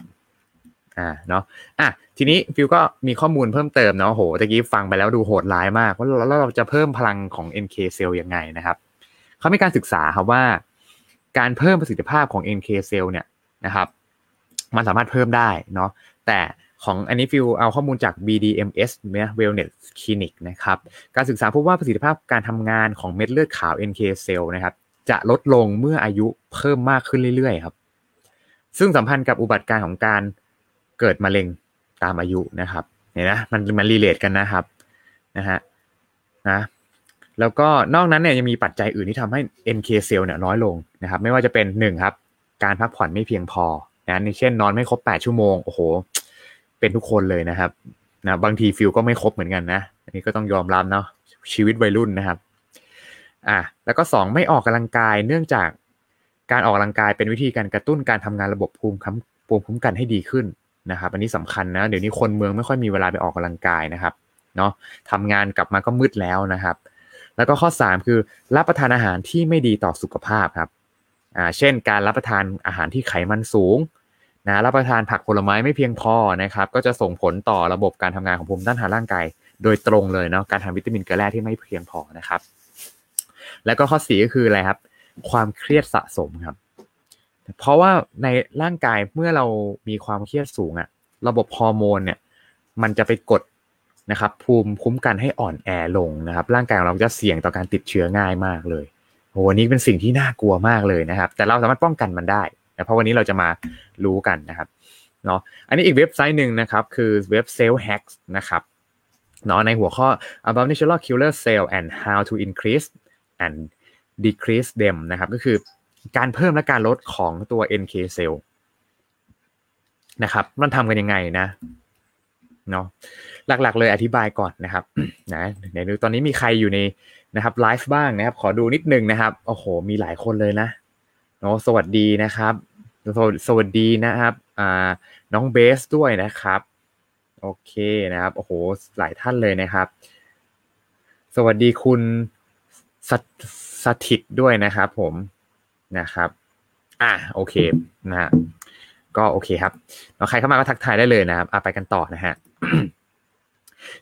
อ่าเนาะอะทีนี้ฟิวก็มีข้อมูลเพิ่มเติมเนาะโหตะกี้ฟังไปแล้วดูโหดร้ายมากว่าแล้วเราจะเพิ่มพลังของ NK cell ยังไงนะครับเขามีการศึกษาครับว่า การเพิ่มประสิทธิภาพของ NK cell เนี่ยนะครับมันสามารถเพิ่มได้เนาะแต่ของอันนี้ฟิวเอาข้อมูลจาก BDMS เนี่ย Wellness Clinic นะครับการศึกษาพบว่าประสิทธิภาพการทำงานของเม็ดเลือดขาว NK cell นะครับจะลดลงเมื่ออายุเพิ่มมากขึ้นเรื่อยๆครับ ซึ่งสัมพันธ์กับอุบัติการของการ เกิดมะเร็งตามอายุนะครับเห็นนะมันมันรีเลทกันนะครับนะฮะนะแล้วก็นอกนั้นเนี่ยยังมีปัจจัยอื่นที่ทำให้ NK cell เนี่ยน้อยลงนะครับ ไม่ว่าจะเป็นหนึ่งครับ การพักผ่อนไม่เพียงพอนะในเช่นนอนไม่ครบ 8 ชั่วโมง โอ้โห เป็นทุกคนเลยนะครับนะบางทีฟิลก็ไม่ครบเหมือนกันนะ อันนี้ก็ต้องยอมรับเนาะชีวิตวัยรุ่นนะครับอะแล้วก็สองไม่ออกกำลังกายเนื่องจากการออกกำลังกายเป็นวิธีการกระตุ้นการทำงานระบบภูมิภูมิคุ้มกันให้ดีขึ้น นะครับอันนี้สำคัญนะ เดี๋ยวนี้คนเมืองไม่ค่อยมีเวลาไปออกกำลังกายนะครับเนาะทำงานกลับมาก็มืดแล้วนะครับ แล้วก็ข้อ 3 คือรับประทานอาหารที่ไม่ดีต่อสุขภาพครับอ่าเช่น การรับประทานอาหารที่ไขมันสูงนะรับประทานผักผลไม้ไม่เพียงพอนะครับ ก็จะส่งผลต่อระบบการทำงานของภูมิต้านทานร่างกายโดยตรงเลยเนาะการทานวิตามินเกลือแร่ที่ไม่เพียงพอนะครับ แล้วก็ข้อสีก็คืออะไรครับ ความเครียดสะสมครับ เพราะว่าในร่างกายเมื่อเรามีความเครียดสูงอะระบบฮอร์โมนเนี่ยมันจะไปกดนะครับภูมิคุ้มกันให้อ่อนแอลงนะครับ ร่างกายของเราจะเสี่ยงต่อการติดเชื้อง่ายมากเลยโอ้วันนี้เป็นสิ่งที่น่ากลัวมากเลยนะครับ แต่เราสามารถป้องกันมันได้นะเพราะวันนี้เราจะมารู้กันนะครับเนาะอันนี้อีกเว็บไซต์หนึ่งนะครับ คือเว็บ Cell Hacks นะครับเนาะในหัวข้อ about natural killer cell and how to increase and decrease them นะครับ ก็คือ การเพิ่มและการลดของตัว NK cell นะครับมันทำกันยังไงนะเนาะหลักๆเลยอธิบายก่อนนะครับนะเดี๋ยวดูตอนนี้มีใครอยู่ในนะครับไลฟ์บ้างนะครับ ขอดูนิดนึงนะครับโอ้โห มีหลายคนเลยนะเนาะสวัสดีนะครับ สวัสดีนะครับอ่าน้องเบสด้วยนะครับโอเคนะครับโอ้โหหลายท่านเลยนะครับ สวัสดีคุณสสถิตด้วยนะครับผม นะครับอะโอเคนะฮะก็โอเคครับแล้วใครเข้ามาก็ทักทายได้เลยนะครับอะไปกันต่อนะฮะ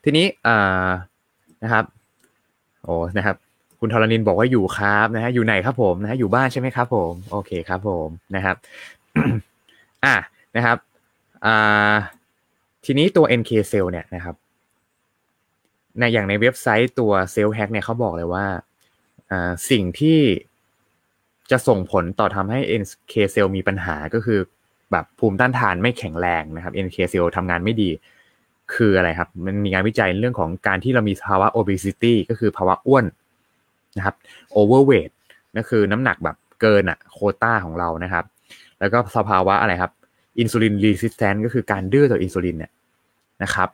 ทีนี้อ่านะครับ โอ้นะครับ คุณธรณินบอกว่าอยู่ครับนะฮะอยู่ไหนครับผมนะฮะอยู่บ้านใช่ไหมครับผมโอเคครับผมนะครับอะนะครับอ่าทีนี้ตัว NK cell เนี่ยนะครับในอย่างในเว็บไซต์ตัว Cell Hack เนี่ยเขาบอกเลยว่าอ่าสิ่งที่ จะส่งผลต่อทำให้ NK cell มีปัญหาก็คือแบบภูมิต้านทานไม่แข็งแรงนะครับ NK cell ทำงานไม่ดี คืออะไรครับ มันมีงานวิจัยเรื่องของการที่เรามีภาวะ obesity ก็คือภาวะอ้วนนะครับ overweight ก็คือน้ำหนักแบบเกินอะโคต้าของเรานะครับ แล้วก็สภาวะอะไรครับอินซูลินรีสิสแตนก็คือการดื้อต่ออินซูลินเนี่ยนะครับ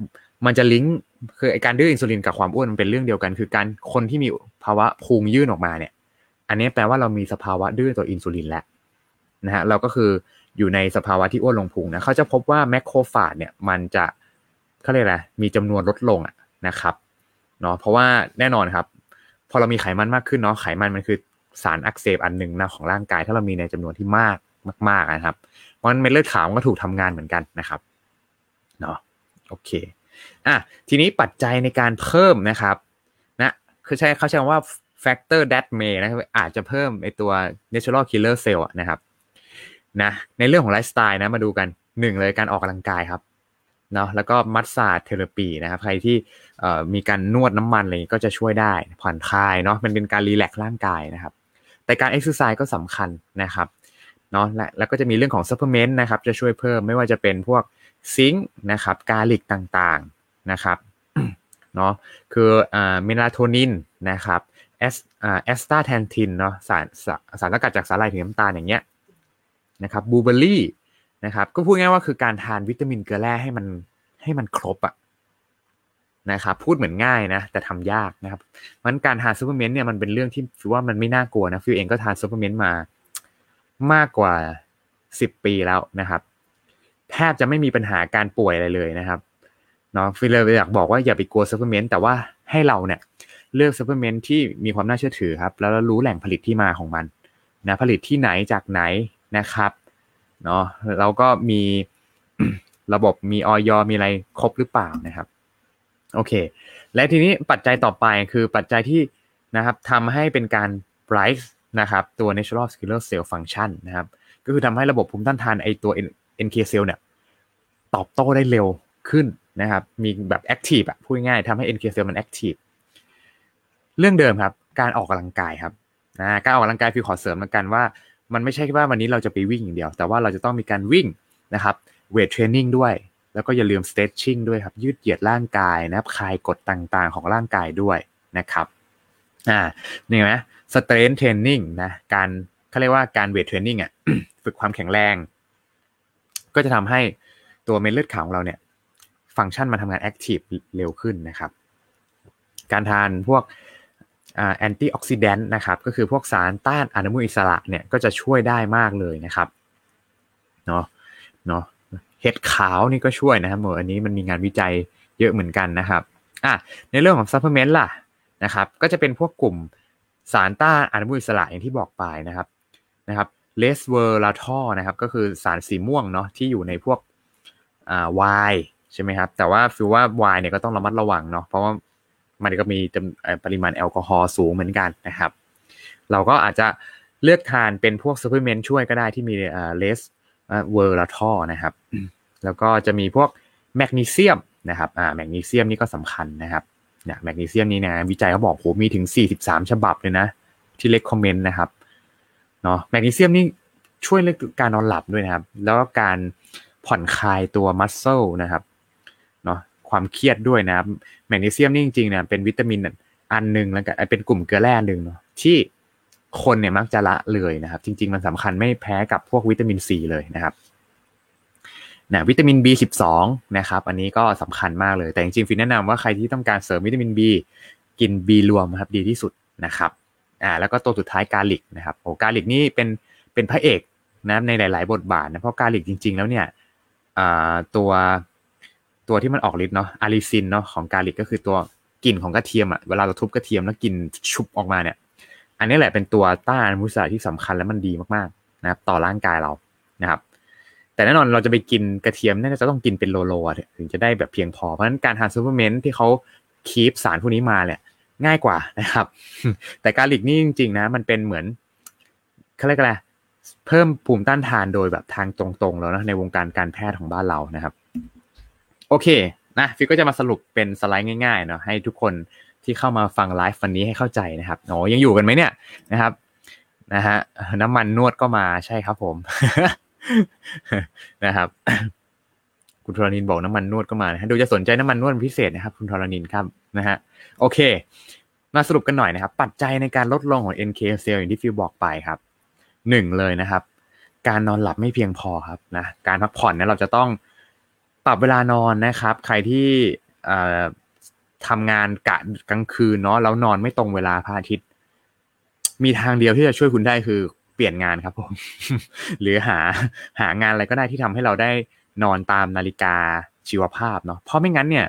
มันจะลิงก์คือไอการดื้ออินซูลินกับความอ้วนมันเป็นเรื่องเดียวกัน คือการคนที่มีภาวะพุงยื่นออกมาเนี่ย อันนี้แปลว่าเรามีสภาวะดื้อต่ออินซูลินแล้วนะฮะเราก็คืออยู่ในสภาวะที่อ้วนลงพุงนะเขาจะพบว่าแมคโครฟาจเนี่ยมันจะเขาเรียกอะไรมีจำนวนลดลงอะนะครับเนาะเพราะว่าแน่นอนครับ พอเรามีไขมันมากขึ้นเนาะไขมันมันคือสารอักเสบอันหนึ่งนะของร่างกาย ถ้าเรามีในจำนวนที่มากมากๆนะครับเพราะเม็ดเลือดขาวก็ถูกทำงานเหมือนกันนะครับเนาะโอเคอะทีนี้ปัจจัยในการเพิ่มนะครับนะคือใช้เขาใช้คำว่า factor that may นะครับอาจจะเพิ่มไอตัว natural killer cell นะครับนะในเรื่องของไลฟ์สไตล์นะมาดูกันหนึ่งเลยการออกกำลังกายครับเนาะแล้วก็ massage therapy นะครับใครที่มีการนวดน้ำมันอะไรก็จะช่วยได้ผ่อนคลายเนาะมันเป็นการ relax ร่างกายนะครับ แต่การเอ็กซ์ไซส์ก็สำคัญนะครับเนาะและแล้วก็จะมีเรื่องของ supplement นะครับจะช่วยเพิ่มไม่ว่าจะเป็นพวก zinc นะครับ garlic ต่างๆนะครับเนาะคืออ่าเมลาโทนินนะครับ as อ่า astaxanthin เนาะสารสารสกัดจากสาหร่ายสีน้ำตาลอย่างเงี้ยนะครับบูเบอรี่นะครับก็พูดง่ายว่าคือการทานวิตามินเกลือแร่ให้มันให้มันครบอะนะครับพูดเหมือนง่ายนะแต่ทำยากนะครับมันการทาน supplement เนี่ยมันเป็นเรื่องที่ฟิวว่ามันไม่น่ากลัวนะฟิวเองก็ทาน supplement มามากกว่าสิบปีแล้วนะครับ แทบจะไม่มีปัญหาการป่วยอะไรเลยนะครับเนาะฟิลเลยอยากบอกว่าอย่าไปกลัว supplement แต่ว่าให้เราเนี่ย เลือก supplement ที่มีความน่าเชื่อถือครับ แล้วเรารู้แหล่งผลิตที่มาของมันนะผลิตที่ไหนจากไหนนะครับเนาะเราก็มีระบบมีอย.มีอะไรครบหรือเปล่านะครับ โอเค และทีนี้ปัจจัยต่อไปคือปัจจัยที่นะครับทำให้เป็นการ rise นะครับตัว natural killer cell function นะครับ ก็คือทำให้ระบบภูมิต้านทานไอตัว NK cell เนี่ยตอบโต้ได้เร็วขึ้นนะครับ มีแบบ active อะพูดง่ายทำให้ NK cell มัน active เรื่องเดิมครับ การออกกำลังกายครับนะการออกกำลังกายพี่ขอเสริมเหมือนกันว่า มันไม่ใช่แค่ว่าวันนี้เราจะไปวิ่งอย่างเดียว แต่ว่าเราจะต้องมีการวิ่งนะครับเวทเทรนนิ่งด้วย แล้วก็อย่าลืม stretching ด้วยครับ ยืดเหยียดร่างกายนะครับคลายกดต่างๆ ของร่างกายด้วยนะครับอ่านี่ไหม strength training นะการเขาเรียกว่าการ weight training อะฝึกความแข็งแรง ก็จะทำให้ตัวเม็ดเลือดขาวของเราเนี่ย ฟังก์ชันมันทำงาน active เร็วขึ้นนะครับ การทานพวก antioxidant นะครับก็คือพวกสารต้านอนุมูลอิสระเนี่ยก็จะช่วยได้มากเลยนะครับเนาะเนาะเห็ดขาวนี่ก็ช่วยนะครับเมื่ออันนี้มันมีงานวิจัยเยอะเหมือนกันนะครับอะในเรื่องของ supplement ล่ะนะครับก็จะเป็นพวกกลุ่มสารต้านอนุมูลอิสระอย่างที่บอกไปนะครับนะครับ resveratrol นะครับก็คือสารสีม่วงเนาะที่อยู่ในพวกอ่าไวน์ใช่ไหมครับแต่ว่าฟิลว่าไวน์เนี่ยก็ต้องระมัดระวังเนาะเพราะว่า มันก็มีปริมาณแอลกอฮอล์สูงเหมือนกันนะครับ เราก็อาจจะเลือกทานเป็นพวก supplement ช่วยก็ได้ที่มี resเวอร์ลาทอนะครับ แล้วก็จะมีพวกแมกนีเซียมนะครับอ่าแมกนีเซียมนี่ก็สำคัญนะครับเนี่ยแมกนีเซียมนี่นะวิจัยเขาบอกโหมีถึง 43 ฉบับเลยนะ ที่เลคคอมเมนต์นะครับเนาะแมกนีเซียมนี่ช่วยเรื่องการนอนหลับด้วยนะครับ แล้วก็การผ่อนคลายตัวมัสเซลนะครับ ความเครียดด้วยนะครับแมกนีเซียมนี่จริงๆเนี่ยเป็นวิตามินอันหนึ่งแล้วก็เป็นกลุ่มเกลือแร่หนึ่งเนาะที่คนเนี่ยมักจะละเลยนะครับ จริง ๆ มันสำคัญไม่แพ้กับพวกวิตามินซีเลยนะครับนะวิตามิน B12 นะครับ อันนี้ก็สำคัญมากเลย แต่จริงๆฟินแนะนำว่าใครที่ต้องการเสริมวิตามิน B กิน B รวมครับดีที่สุดนะครับอ่าแล้วก็ตัวสุดท้ายกาลิกนะครับโอ้กาลิกนี่เป็นเป็นพระเอกนะในหลาย ๆ บทบาทนะเพราะกาลิกจริง ๆ แล้วเนี่ยอ่าตัว ตัวที่มันออกฤทธิ์เนาะอาริซินเนาะของกาลิกก็คือตัวกลิ่นของกระเทียมอะเวลาเราทุบกระเทียมแล้วกลิ่นฉุนออกมาเนี่ย อันนี้แหละเป็นตัวต้านอนุมูลอิสระที่สำคัญและมันดีมากๆนะครับ ต่อร่างกายเรานะครับ แต่แน่นอนเราจะไปกินกระเทียมน่าจะต้องกินเป็นโลโลถึงจะได้แบบเพียงพอเพราะฉะนั้นการทาน supplement ที่เขา keep สารพวกนี้มาเนี่ย ง่ายกว่านะครับ แต่ garlic นี่จริงๆนะ มันเป็นเหมือนเขาเรียกอะไรเพิ่มภูมิต้านทานโดยแบบทางตรงๆแล้วนะในวงการการแพทย์ของบ้านเรานะครับ โอเคนะฟิกก็จะมาสรุปเป็นสไลด์ง่ายๆเนาะให้ทุกคนที่เข้ามาฟังไลฟ์วันนี้ให้เข้าใจนะครับโอ้ยังอยู่กันไหมเนี่ยนะครับนะฮะน้ำมันนวดก็มาใช่ครับผมนะครับ คุณธรณินบอกน้ำมันนวดก็มานะดูจะสนใจน้ำมันนวดพิเศษนะครับ คุณธรณินครับนะฮะโอเค มาสรุปกันหน่อยนะครับ ปัจจัยในการลดลงของ NK cell อย่างที่ฟิวบอกไปครับหนึ่งเลยนะครับ การนอนหลับไม่เพียงพอครับนะการพักผ่อนเนี่ยเราจะต้อง ปรับเวลานอนนะครับ ใครที่ทำงานกะกลางคืนเนาะแล้วนอนไม่ตรงเวลาพระอาทิตย์ มีทางเดียวที่จะช่วยคุณได้คือเปลี่ยนงานครับผม หรือหาหางานอะไรก็ได้ที่ทำให้เราได้นอนตามนาฬิกาชีวภาพเนาะเพราะไม่งั้นเนี่ย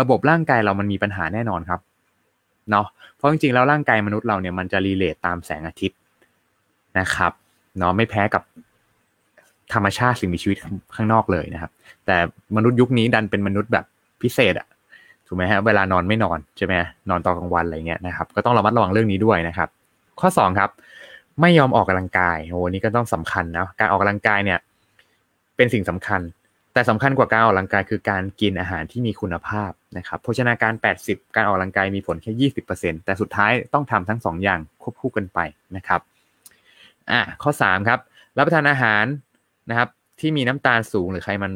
ระบบร่างกายเรามันมีปัญหาแน่นอนครับเนาะเพราะจริงๆแล้วร่างกายมนุษย์เราเนี่ยมันจะรีเลทตามแสงอาทิตย์นะครับเนาะไม่แพ้กับ ธรรมชาติสิ่งมีชีวิตข้างนอกเลยนะครับ แต่มนุษย์ยุคนี้ดันเป็นมนุษย์แบบพิเศษอะถูกไหมฮะเวลานอนไม่นอนใช่ไหมนอนตอนกลางวันอะไรเงี้ยนะครับ ก็ต้องระมัดระวังเรื่องนี้ด้วยนะครับ ข้อสองครับ ไม่ยอมออกกำลังกายโอ้นี่ก็ต้องสำคัญนะการออกกำลังกายเนี่ย เป็นสิ่งสำคัญ แต่สำคัญกว่าการออกกำลังกายคือการกินอาหารที่มีคุณภาพนะครับโภชนาการ 80 การออกกำลังกายมีผลแค่20%แต่สุดท้ายต้องทำทั้ง 2 อย่างควบคู่กันไปนะครับอะข้อ3ครับรับประทานอาหาร นะครับ ที่มีน้ำตาลสูงหรือไขมัน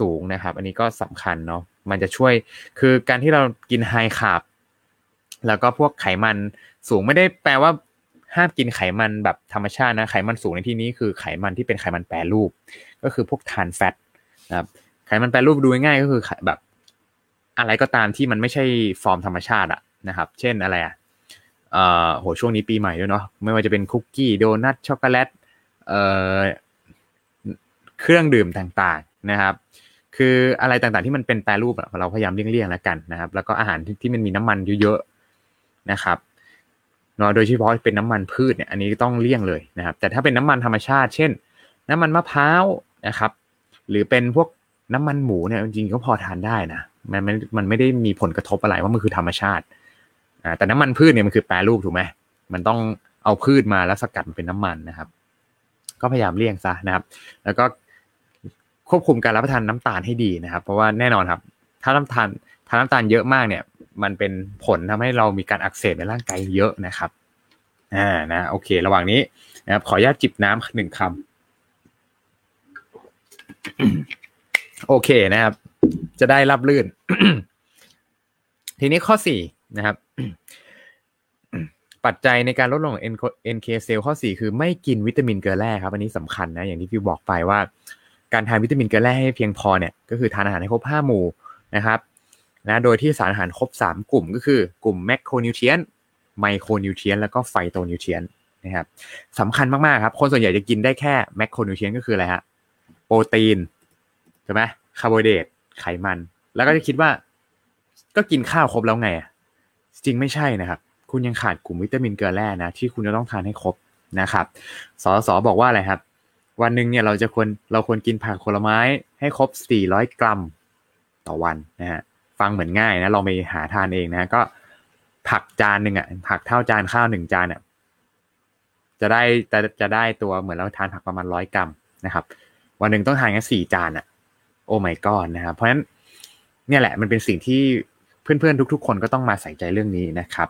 สูงนะครับ อันนี้ก็สำคัญเนาะมันจะช่วยคือการที่เรากินไฮคาร์บแล้วก็พวกไขมันสูงไม่ได้แปลว่าห้ามกินไขมันแบบธรรมชาตินะไขมันสูงในที่นี้คือไขมันที่เป็นไขมันแปรรูป ก็คือพวกทานแฟตนะครับไขมันแปรรูปดูง่ายก็คือแบบอะไรก็ตามที่มันไม่ใช่ฟอร์มธรรมชาติอะนะครับ เช่นอะไรอะเอ่อโหช่วงนี้ปีใหม่ด้วยเนาะไม่ว่าจะเป็นคุกกี้โดนัทช็อกโกแลตเอ่อ เครื่องดื่มต่างๆนะครับ คืออะไรต่างๆที่มันเป็นแปรรูปเราพยายามเลี่ยงๆแล้วกันนะครับ แล้วก็อาหารที่มันมีน้ำมันเยอะๆนะครับเนาะโดยเฉพาะเป็นน้ำมันพืชเนี่ยอันนี้ต้องเลี่ยงเลยนะครับ แต่ถ้าเป็นน้ำมันธรรมชาติ เช่น น้ำมันมะพร้าวนะครับ หรือเป็นพวกน้ำมันหมูเนี่ยจริงๆก็พอทานได้นะมันมันมันไม่ได้มีผลกระทบอะไรว่ามันคือธรรมชาติอ่าแต่น้ำมันพืชเนี่ยมันคือแปรรูปถูกไหมมันต้องเอาพืชมาแล้วสกัดเป็นน้ำมันนะครับ ก็พยายามเลี่ยงซะนะครับ แล้วก็ ควบคุมการรับประทานน้ำตาลให้ดีนะครับ เพราะว่าแน่นอนครับ ถ้าน้ำตาลถ้าน้ำตาลเยอะมากเนี่ย มันเป็นผลทำให้เรามีการอักเสบในร่างกายเยอะนะครับอ่านะโอเค ระหว่างนี้นะครับ ขออนุญาตจิบน้ำหนึ่งคำโอเคนะครับ จะได้รับลื่น ทีนี้ข้อสี่นะครับ ปัจจัยในการลดลงของ NK cell ข้อสี่คือไม่กินวิตามินเกลือแร่ครับ อันนี้สำคัญนะ อย่างที่พี่บอกไปว่า การทานวิตามินเกลือแร่ให้เพียงพอเนี่ยก็คือทานอาหารให้ครบห้าหมู่นะครับนะโดยที่สารอาหารครบ 3 กลุ่มก็คือกลุ่ม macronutrient micronutrient แล้วก็ phytonutrient นะครับสำคัญมากๆครับ คนส่วนใหญ่จะกินได้แค่ macronutrient ก็คืออะไรฮะโปรตีนใช่ไหมคาร์โบไฮเดรตไขมัน แล้วก็จะคิดว่าก็กินข้าวครบแล้วไงจริงไม่ใช่นะครับ คุณยังขาดกลุ่มวิตามินเกลือแร่นะที่คุณจะต้องทานให้ครบนะครับสสบอกว่าอะไรครับ วันหนึ่งเนี่ยเราจะควรเราควรกินผักผลไม้ให้ครบ 400 กรัมต่อวันนะฮะฟังเหมือนง่ายนะลองไปหาทานเองนะก็ผักจานหนึ่งอะผักเท่าจานข้าวหนึ่งจานอะจะได้จะจะได้ตัวเหมือนเราทานผักประมาณร้อยกรัมนะครับ วันหนึ่งต้องทานแค่สี่จานอะ โอ้ไม่ก้อนนะครับเพราะฉะนั้นเนี่ยแหละมันเป็นสิ่งที่เพื่อนๆทุก ๆ คนก็ต้องมาใส่ใจเรื่องนี้นะครับ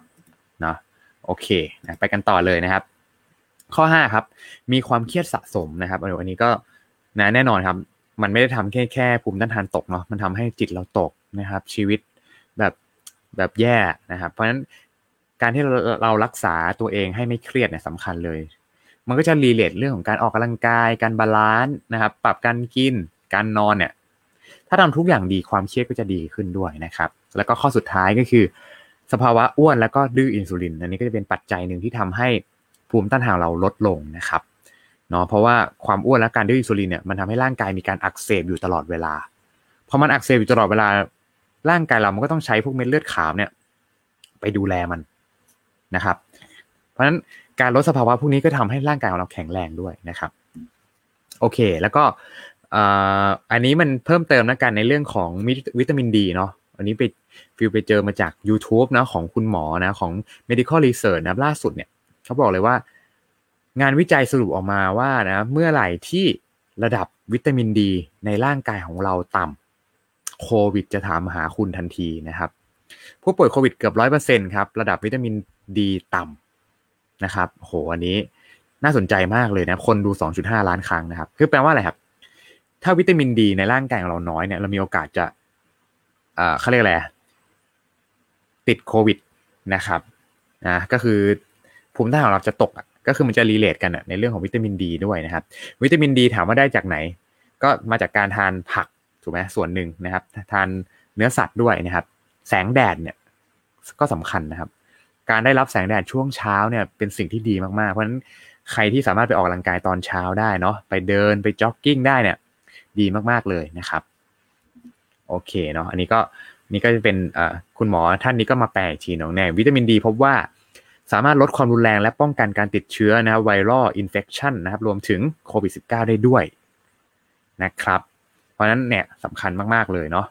เนาะโอเคนะไปกันต่อเลยนะครับ ข้อห้าครับ มีความเครียดสะสมนะครับอันนี้ก็นะแน่นอนครับ มันไม่ได้ทำแค่แค่ภูมิต้านทานตกเนาะมันทำให้จิตเราตกนะครับ ชีวิตแบบแบบแย่นะครับ เพราะฉะนั้นการที่เราเรารักษาตัวเองให้ไม่เครียดเนี่ยสำคัญเลย มันก็จะ relate เรื่องของการออกกำลังกาย การ balance นะครับ ปรับการกิน การนอนเนี่ย ถ้าทำทุกอย่างดีความเครียดก็จะดีขึ้นด้วยนะครับ แล้วก็ข้อสุดท้ายก็คือ สภาวะอ้วนแล้วก็ดื้ออินซูลิน อันนี้ก็จะเป็นปัจจัยหนึ่งที่ทำให้ ภูมิต้านทานเราลดลงนะครับเนาะเพราะว่าความอ้วนและการดื้ออินซูลินเนี่ยมันทำให้ร่างกายมีการอักเสบอยู่ตลอดเวลาพอมันอักเสบอยู่ตลอดเวลาร่างกายเรามันก็ต้องใช้พวกเม็ดเลือดขาวเนี่ย ไปดูแลมันนะครับ เพราะฉะนั้นการลดสภาวะพวกนี้ก็ทำให้ร่างกายของเราแข็งแรงด้วยนะครับ โอเค แล้วก็อันนี้มันเพิ่มเติมนะกันในเรื่องของวิตามินดีเนาะอันนี้ไปฟิวไปเจอมาจาก YouTube นะของคุณหมอนะของ medical research นะล่าสุดเนี่ย เขาบอกเลยว่า งานวิจัยสรุปออกมาว่านะเมื่อไหร่ที่ระดับวิตามินดีในร่างกายของเราต่ำโควิดจะถามหาคุณทันทีนะครับผู้ป่วยโควิดเกือบร้อยเปอร์เซ็นครับระดับวิตามินดีต่ำนะครับโหอันนี้น่าสนใจมากเลยนะคนดู 2.5 ล้านครั้งนะครับ คือแปลว่าอะไรครับ ถ้าวิตามินดีในร่างกายของเราน้อยเนี่ยเรามีโอกาสจะอ่าเขาเรียกอะไรติดโควิดนะครับนะก็คือ ภูมิต้านทานของเราจะตกอะก็คือมันจะรีเลทกันอะในเรื่องของวิตามินดีด้วยนะครับ วิตามินดีถามว่าได้จากไหน ก็มาจากการทานผักถูกไหมส่วนหนึ่งนะครับ ทานเนื้อสัตว์ด้วยนะครับ แสงแดดเนี่ยก็สำคัญนะครับ การได้รับแสงแดดช่วงเช้าเนี่ยเป็นสิ่งที่ดีมากๆ เพราะฉะนั้นใครที่สามารถไปออกกำลังกายตอนเช้าได้เนาะไปเดินไปจ็อกกิ้งได้เนี่ยดีมากๆเลยนะครับโอเคเนาะอันนี้ก็นี่ก็จะเป็นคุณหมอท่านนี้ก็มาแปลอีกทีน้องแน่วิตามินดีพบว่า สามารถลดความรุนแรงและป้องกันการติดเชื้อนะ viral infection นะครับรวมถึงโควิด -19 ได้ด้วยนะครับ เพราะนั้นเนี่ยสำคัญมาก ๆ เลยเนาะ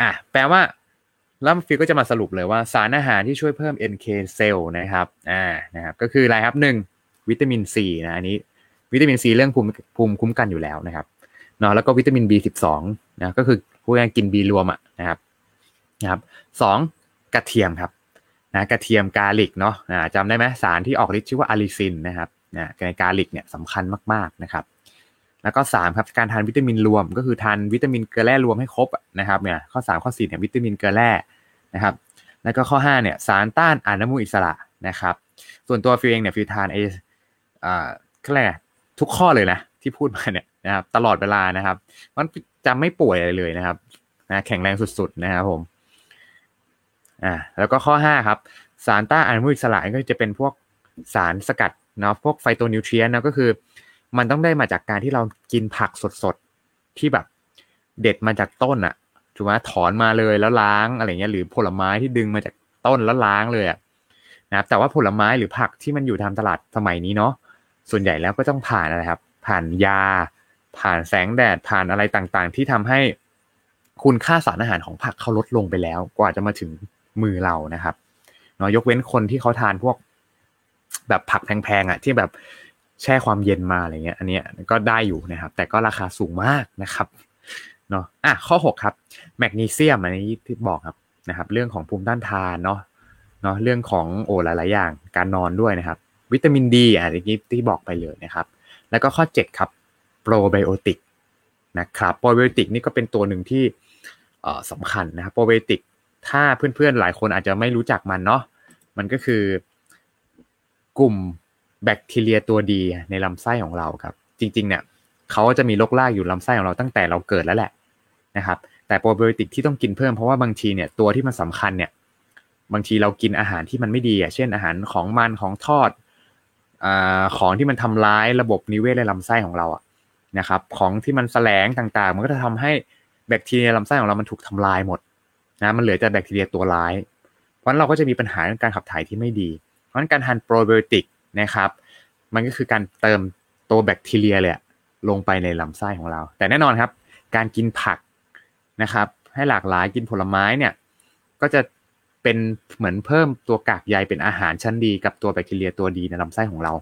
อะแปลว่าแล้วฟิลก็จะมาสรุปเลยว่าสารอาหารที่ช่วยเพิ่ม NK เซลล์นะครับอ่านะครับก็คืออะไรครับหนึ่งวิตามินซีนะอันนี้วิตามินซีเรื่องภูมิภูมิคุ้มกันอยู่แล้วนะครับเนาะแล้วก็วิตามิน B12 นะก็คือผู้กกิน B รวมอะนะครับนะครับสองกระเทียมครับ นะกระเทียม garlic เนาะจำได้ไหมสารที่ออกฤทธิ์ชื่อว่า allicin นะครับนะใน garlic เนี่ยสำคัญมากๆนะครับ แล้วก็3ครับการทานวิตามินรวมก็คือทานวิตามินเกลือแร่รวมให้ครบนะครับเนี่ยข้อ 3 ข้อ4เนี่ยวิตามินเกลือแร่นะครับ แล้วก็ข้อ5เนี่ยสารต้านอนุมูลอิสระนะครับ ส่วนตัวฟิวเองเนี่ยฟิวทานไออ่าอะไรทุกข้อเลยนะที่พูดมาเนี่ยนะครับตลอดเวลานะครับ มันจะไม่ป่วยอะไรเลยนะครับนะแข็งแรงสุดๆนะครับผม อ่าแล้วก็ข้อ 5 ครับ สารต้านอนุมูลอิสระก็จะเป็นพวกสารสกัดเนาะพวกไฟโตนิวเทรียนนะก็คือ มันต้องได้มาจากการที่เรากินผักสดๆ ที่แบบเด็ดมาจากต้นอะถูกไหมถอนมาเลยแล้วล้างอะไรเงี้ยหรือผลไม้ที่ดึงมาจากต้นแล้วล้างเลยอะนะครับแต่ว่าผลไม้หรือผักที่มันอยู่ตามตลาดสมัยนี้เนาะส่วนใหญ่แล้วก็ต้องผ่านอะไรครับ ผ่านยา ผ่านแสงแดดผ่านอะไรต่างๆ ที่ทำให้คุณค่าสารอาหารของผักเขาลดลงไปแล้ว กว่าจะมาถึง มือเรานะครับเนาะยกเว้นคนที่เขาทานพวกแบบผักแพงๆอะ ที่แบบแช่ความเย็นมาอะไรเงี้ย อันนี้ก็ได้อยู่นะครับ แต่ก็ราคาสูงมากนะครับเนาะอะข้อ 6 ครับแมกนีเซียมอันนี้ที่บอกครับนะครับ เรื่องของภูมิต้านทานเนาะเนาะเรื่องของโอหลายๆอย่าง การนอนด้วยนะครับ วิตามินดีอะที่ที่บอกไปเลยนะครับ แล้วก็ข้อ 7 ครับโปรไบโอติกนะครับโปรไบโอติกนี่ก็เป็นตัวหนึ่งที่สำคัญนะครับโปรไบโอติก ถ้าเพื่อนๆหลายคนอาจจะไม่รู้จักมันเนาะมันก็คือกลุ่มแบคทีเรียตัวดีในลำไส้ของเราครับ จริง ๆ เนี่ยเขาจะมีโรคลากอยู่ลำไส้ของเราตั้งแต่เราเกิดแล้วแหละนะครับ แต่โปรไบโอติกที่ต้องกินเพิ่มเพราะว่าบางทีเนี่ยตัวที่มันสาคัญเนี่ย บางทีเรากินอาหารที่มันไม่ดีอะเช่นอาหารของมันของทอดอ่าของที่มันทำร้ายระบบนิเวศในลำไส้ของเราอะนะครับ ของที่มันแสลงต่างๆ มันก็จะทำให้แบคทีเรียลำไส้ของเรามันถูกทำลายหมด นะมันเหลือแต่แบคทีเรียตัวร้าย เพราะนั้นเราก็จะมีปัญหาเรื่องการขับถ่ายที่ไม่ดี เพราะฉะนั้นการทานโปรไบโอติกนะครับมันก็คือการเติมตัวแบคทีเรียเลยลงไปในลำไส้ของเรา แต่แน่นอนครับ การกินผักนะครับ ให้หลากหลายกินผลไม้เนี่ยก็จะเป็นเหมือนเพิ่มตัวกากใยเป็นอาหารชั้นดีกับตัวแบคทีเรียตัวดีในลำไส้ของเรา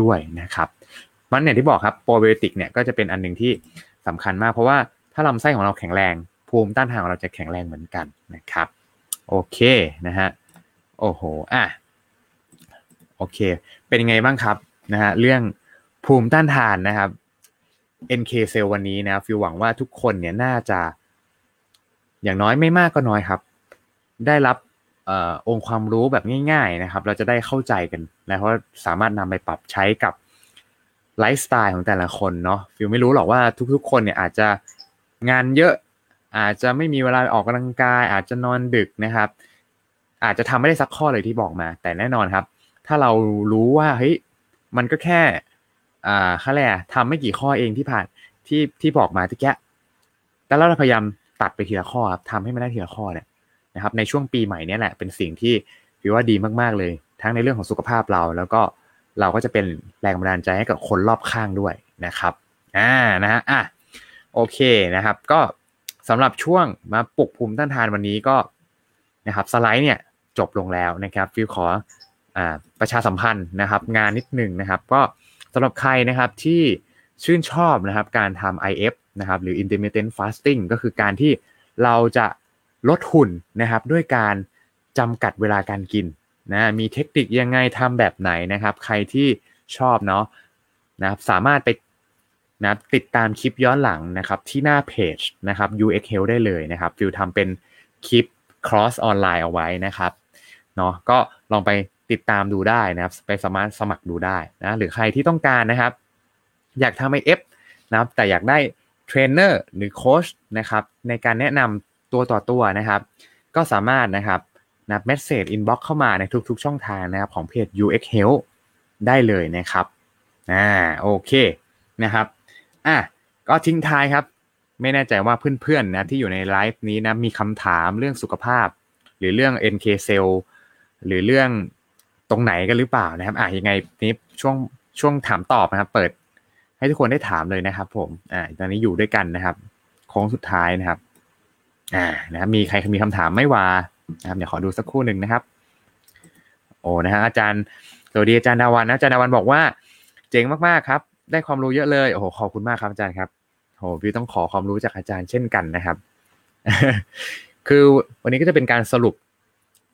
ด้วยนะครับมันเนี่ยที่บอกครับโปรไบโอติกเนี่ยก็จะเป็นอันหนึ่งที่สำคัญมากเพราะว่าถ้าลำไส้ของเราแข็งแรง ภูมิต้านทานของเราจะแข็งแรงเหมือนกันนะครับ โอเคนะฮะโอ้โหอะโอเค เป็นยังไงบ้างครับนะฮะเรื่องภูมิต้านทานนะครับ NK เซลวันนี้นะฟิวหวังว่าทุกคนเนี่ยน่าจะ อย่างน้อยไม่มากก็น้อยครับ ได้รับอองค์ความรู้แบบง่าย ๆนะครับ เราจะได้เข้าใจกันนะเพราะสามารถนำไปปรับใช้กับไลฟ์สไตล์ของแต่ละคนเนาะฟิวไม่รู้หรอกว่าทุกๆ คนเนี่ยอาจจะงานเยอะ อาจจะไม่มีเวลาออกกำลังกาย อาจจะนอนดึกนะครับ อาจจะทำไม่ได้สักข้อเลยที่บอกมา แต่แน่นอนครับ ถ้าเรารู้ว่าเฮ้ยมันก็แค่อ่าค่าแรกทำไม่กี่ข้อเองที่ผ่านที่ที่บอกมาที่แกแต่เราพยายามตัดไปทีละข้อครับทำให้มันได้ทีละข้อเนี่ยนะครับ ในช่วงปีใหม่นี้แหละเป็นสิ่งที่พี่ว่าดีมากๆเลย ทั้งในเรื่องของสุขภาพเรา แล้วก็เราก็จะเป็นแรงบันดาลใจให้กับคนรอบข้างด้วยนะครับอ่านะฮะอะโอเคนะครับ ก็ สำหรับช่วงมาปลุกภูมิต้านทานวันนี้ก็นะครับสไลด์เนี่ยจบลงแล้วนะครับฟิวขออ่าประชาสัมพันธ์นะครับ งานนิดหนึ่งนะครับ ก็สำหรับใครนะครับที่ชื่นชอบนะครับการทำ IF นะครับหรือ intermittent fasting ก็คือการที่เราจะลดหุ่นนะครับด้วยการจำกัดเวลาการกินนะมีเทคนิคยังไงทำแบบไหนนะครับ ใครที่ชอบเนาะนะครับสามารถไป นะติดตามคลิปย้อนหลังนะครับที่หน้าเพจนะครับ UX Health ได้เลยนะครับฟิวทำเป็นคลิป คอร์ส ออนไลน์เอาไว้นะครับเนาะก็ลองไปติดตามดูได้นะครับไปสามารถสมัครดูได้นะหรือใครที่ต้องการนะครับ อยากทำ IF นะครับแต่อยากได้เทรนเนอร์หรือโค้ชนะครับในการแนะนำตัวต่อตัวนะครับ ก็สามารถนะครับนะ message inbox เข้ามาในทุกๆ ช่องทางนะครับของเพจ UX Health ได้เลยนะครับอ่าโอเคนะครับ อะก็ทิ้งท้ายครับ ไม่แน่ใจว่าเพื่อนๆนะที่อยู่ในไลฟ์นี้นะมีคำถามเรื่องสุขภาพ หรือเรื่อง NK cell หรือเรื่องตรงไหนกันหรือเปล่านะครับอะยังไงนี้ช่วงช่วงถามตอบนะครับ เปิด ให้ทุกคนได้ถามเลยนะครับ ผมอ่าตอนนี้อยู่ด้วยกันนะครับโค้งสุดท้ายนะครับ อ่านะครับมีใครมีคำถามไม่วานะครับเดี๋ยวขอดูสักครู่หนึ่งนะครับ โอ้นะฮะอาจารย์สวัสดีอาจารย์ดาวันนะอาจารย์ดาวันบอกว่า เจ๋งมากๆครับ ได้ความรู้เยอะเลยโอ้โหขอบคุณมากครับอาจารย์ครับโอ้พี่ต้องขอความรู้จากอาจารย์เช่นกันนะครับ คือวันนี้ก็จะเป็นการสรุป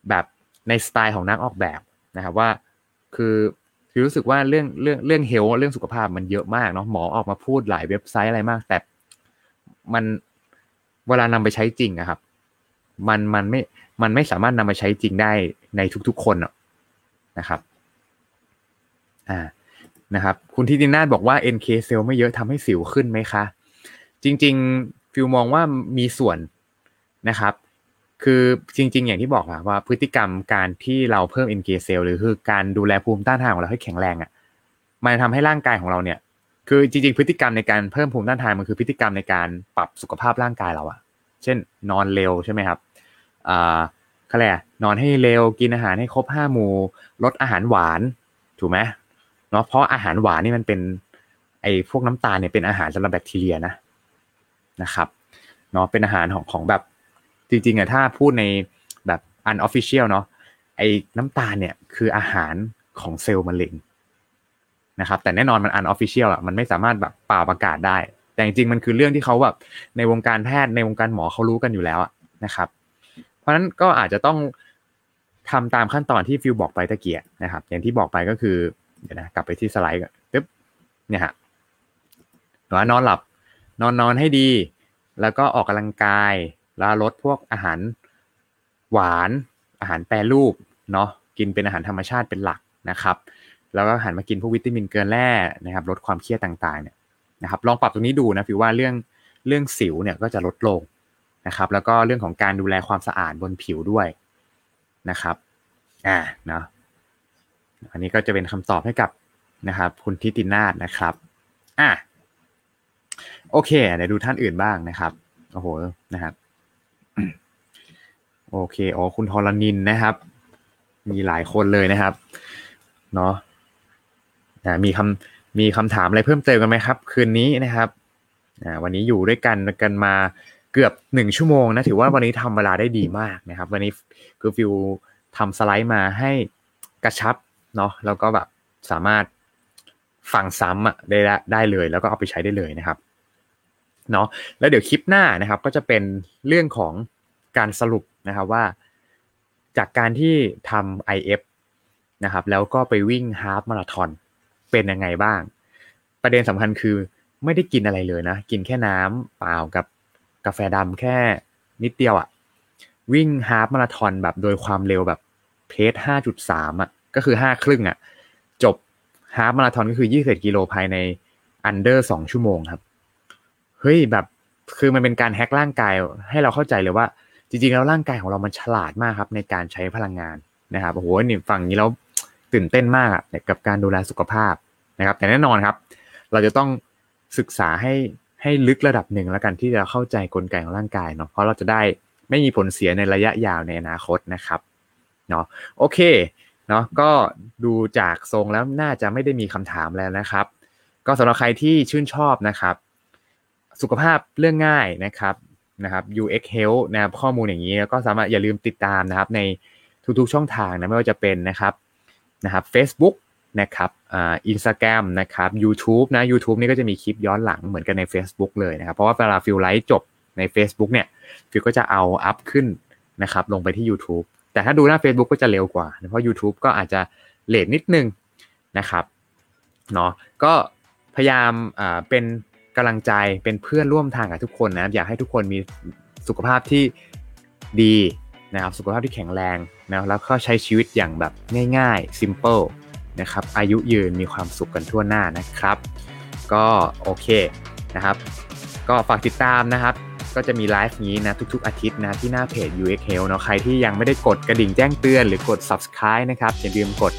แบบในสไตล์ของนักออกแบบนะครับว่าคือคือรู้สึกว่าเรื่องเรื่องเรื่องเฮลเรื่องสุขภาพมันเยอะมากเนาะหมอออกมาพูดหลายเว็บไซต์อะไรมาก แต่มันเวลานำไปใช้จริงอะครับ มันมันไม่มันไม่สามารถนำมาใช้จริงได้ในทุกๆคนนะครับ อ่า นะครับ คุณทิตินาบอกว่า NK เซลไม่เยอะทำให้สิวขึ้นไหมคะ จริง ๆ ฟิลมองว่ามีส่วนนะครับ คือจริง ๆ อย่างที่บอกอะว่าพฤติกรรมการที่เราเพิ่ม NK cell หรือคือการดูแลภูมิต้านทานของเราให้แข็งแรงอะมันทำให้ร่างกายของเราเนี่ย คือจริง ๆ พฤติกรรมในการเพิ่มภูมิต้านทานมันคือพฤติกรรมในการปรับสุขภาพร่างกายเราอะเช่น นอนเร็วใช่ไหมครับอ่าเขาเรียกนอนให้เร็วกินอาหารให้ครบห้าหมู่ลดอาหารหวานถูกไหม เนาะเพราะอาหารหวานนี่มันเป็นไอ้พวกน้ำตาลเนี่ยเป็นอาหารสำหรับแบคทีเรียนะนะครับเนาะเป็นอาหารของของแบบจริงๆอะถ้าพูดในแบบ unofficial เนาะไอ้น้ำตาลเนี่ยคืออาหารของเซลล์มะเร็งนะครับแต่แน่นอนมัน unofficial อะมันไม่สามารถแบบเป่าประกาศได้ แต่จริงๆมันคือเรื่องที่เขาแบบในวงการแพทย์ในวงการหมอเขารู้กันอยู่แล้วนะครับ เพราะฉะนั้นก็อาจจะต้องทำตามขั้นตอนที่ฟิวบอกไปตะเกียนะครับ อย่างที่บอกไปก็คือ เดี๋ยวนะ กลับไปที่สไลด์ก่อนปึ๊บเนี่ยฮะว่านอนหลับ นอนนอนให้ดี แล้วก็ออกกำลังกาย แล้วลดพวกอาหารหวาน อาหารแปรรูป เนาะกินเป็นอาหารธรรมชาติเป็นหลักนะครับ แล้วก็หันมากินพวกวิตามินเกลือแร่นะครับ ลดความเครียดต่างๆ เนี่ยนะครับ ลองปรับตรงนี้ดูนะฟิวว่าเรื่องเรื่องสิวเนี่ยก็จะลดลงนะครับ แล้วก็เรื่องของการดูแลความสะอาดบนผิวด้วยนะครับ อ่า เนาะ อันนี้ก็จะเป็นคำตอบให้กับนะครับคุณทิตินาศนะครับอะโอเคเดี๋ยวดูท่านอื่นบ้างนะครับโอ้โหนะครับโอเคอ๋อคุณทรณินนะครับ มีหลายคนเลยนะครับเนาะะมีคำมีคำถามอะไรเพิ่มเติมกันไหมครับ คืนนี้นะครับวันนี้อยู่ด้วยกันกันมาเกือบหนึ่งชั่วโมงนะถือว่าวันนี้ทำเวลาได้ดีมากนะครับ วันนี้คือฟิวทำสไลด์มาให้กระชับ เนาะแล้วก็แบบสามารถฟังซ้ำอะได้ได้เลย แล้วก็เอาไปใช้ได้เลยนะครับเนาะแล้วเดี๋ยวคลิปหน้านะครับก็จะเป็นเรื่องของการสรุปนะครับว่า จากการที่ทำ IF นะครับแล้วก็ไปวิ่งฮาฟมาราธอนเป็นยังไงบ้าง ประเด็นสำคัญคือไม่ได้กินอะไรเลยนะ กินแค่น้ำเปล่ากับกาแฟดำแค่นิดเดียวอะ่ะวิ่ง half marathon แบบโดยความเร็วแบบ pace ห้าจุดสามอะ ก็คือห้าครึ่งอะ จบ half marathon ก็คือยี่สิบกิโลภายใน under สองชั่วโมงครับ เฮ้ยแบบคือมันเป็นการ hack ร่างกายให้เราเข้าใจเลยว่า จริงๆแล้วร่างกายของเรามันฉลาดมากครับ ในการใช้พลังงานนะครับโอ้โหนี่ฟังนี้แล้วตื่นเต้นมากกับการดูแลสุขภาพนะครับ แต่แน่นอนครับ เราจะต้องศึกษาให้ให้ลึกระดับหนึ่งแล้วกันที่จะเข้าใจกลไกของร่างกายเนาะเพราะเราจะได้ไม่มีผลเสียในระยะยาวในอนาคตนะครับเนาะโอเค เนาะก็ดูจากทรงแล้วน่าจะไม่ได้มีคำถามแล้วนะครับ ก็สำหรับใครที่ชื่นชอบนะครับ สุขภาพเรื่องง่ายนะครับนะครับ UX Health นะครับข้อมูลอย่างนี้แล้วก็สามารถอย่าลืมติดตามนะครับ ในทุกๆช่องทางนะไม่ว่าจะเป็นนะครับนะครับ Facebook นะครับอ่าอินสตาแกรมนะครับ YouTube นะ YouTube นี่ก็จะมีคลิปย้อนหลังเหมือนกันใน Facebook เลยนะครับ เพราะว่าเวลาฟิลไลฟ์จบใน Facebook เนี่ยฟิลก็จะเอา up ขึ้นนะครับลงไปที่ YouTube แต่ถ้าดูหน้า Facebook ก็จะเร็วกว่า เพราะ YouTube ก็อาจจะ late นิดนึงนะครับเนาะก็พยายามอ่าเป็นกำลังใจเป็นเพื่อนร่วมทางกับทุกคนนะอยากให้ทุกคนมีสุขภาพที่ดีนะครับสุขภาพที่แข็งแรงนะแล้วก็ใช้ชีวิตอย่างแบบง่ายๆ simple นะครับอายุยืนมีความสุขกันทั่วหน้านะครับ ก็โอเคนะครับ ก็ฝากติดตามนะครับ ก็จะมีไลฟ์นี้นะทุกๆ อาทิตย์นะที่หน้าเพจ UX Health เนาะใครที่ยังไม่ได้กดกระดิ่งแจ้งเตือนหรือกด subscribe นะครับอย่าลืมกด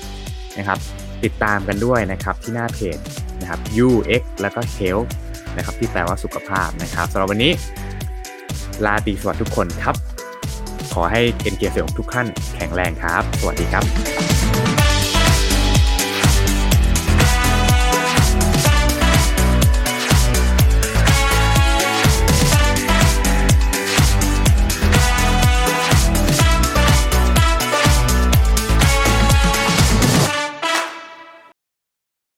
นะครับติดตามกันด้วยนะครับที่หน้าเพจนะครับ UX แล้วก็ Health นะครับที่แปลว่าสุขภาพนะครับสำหรับวันนี้ลาตีสวัสดีทุกคนครับ ขอให้เอ็นเกียร์เซลของทุกท่านแข็งแรงครับ สวัสดีครับ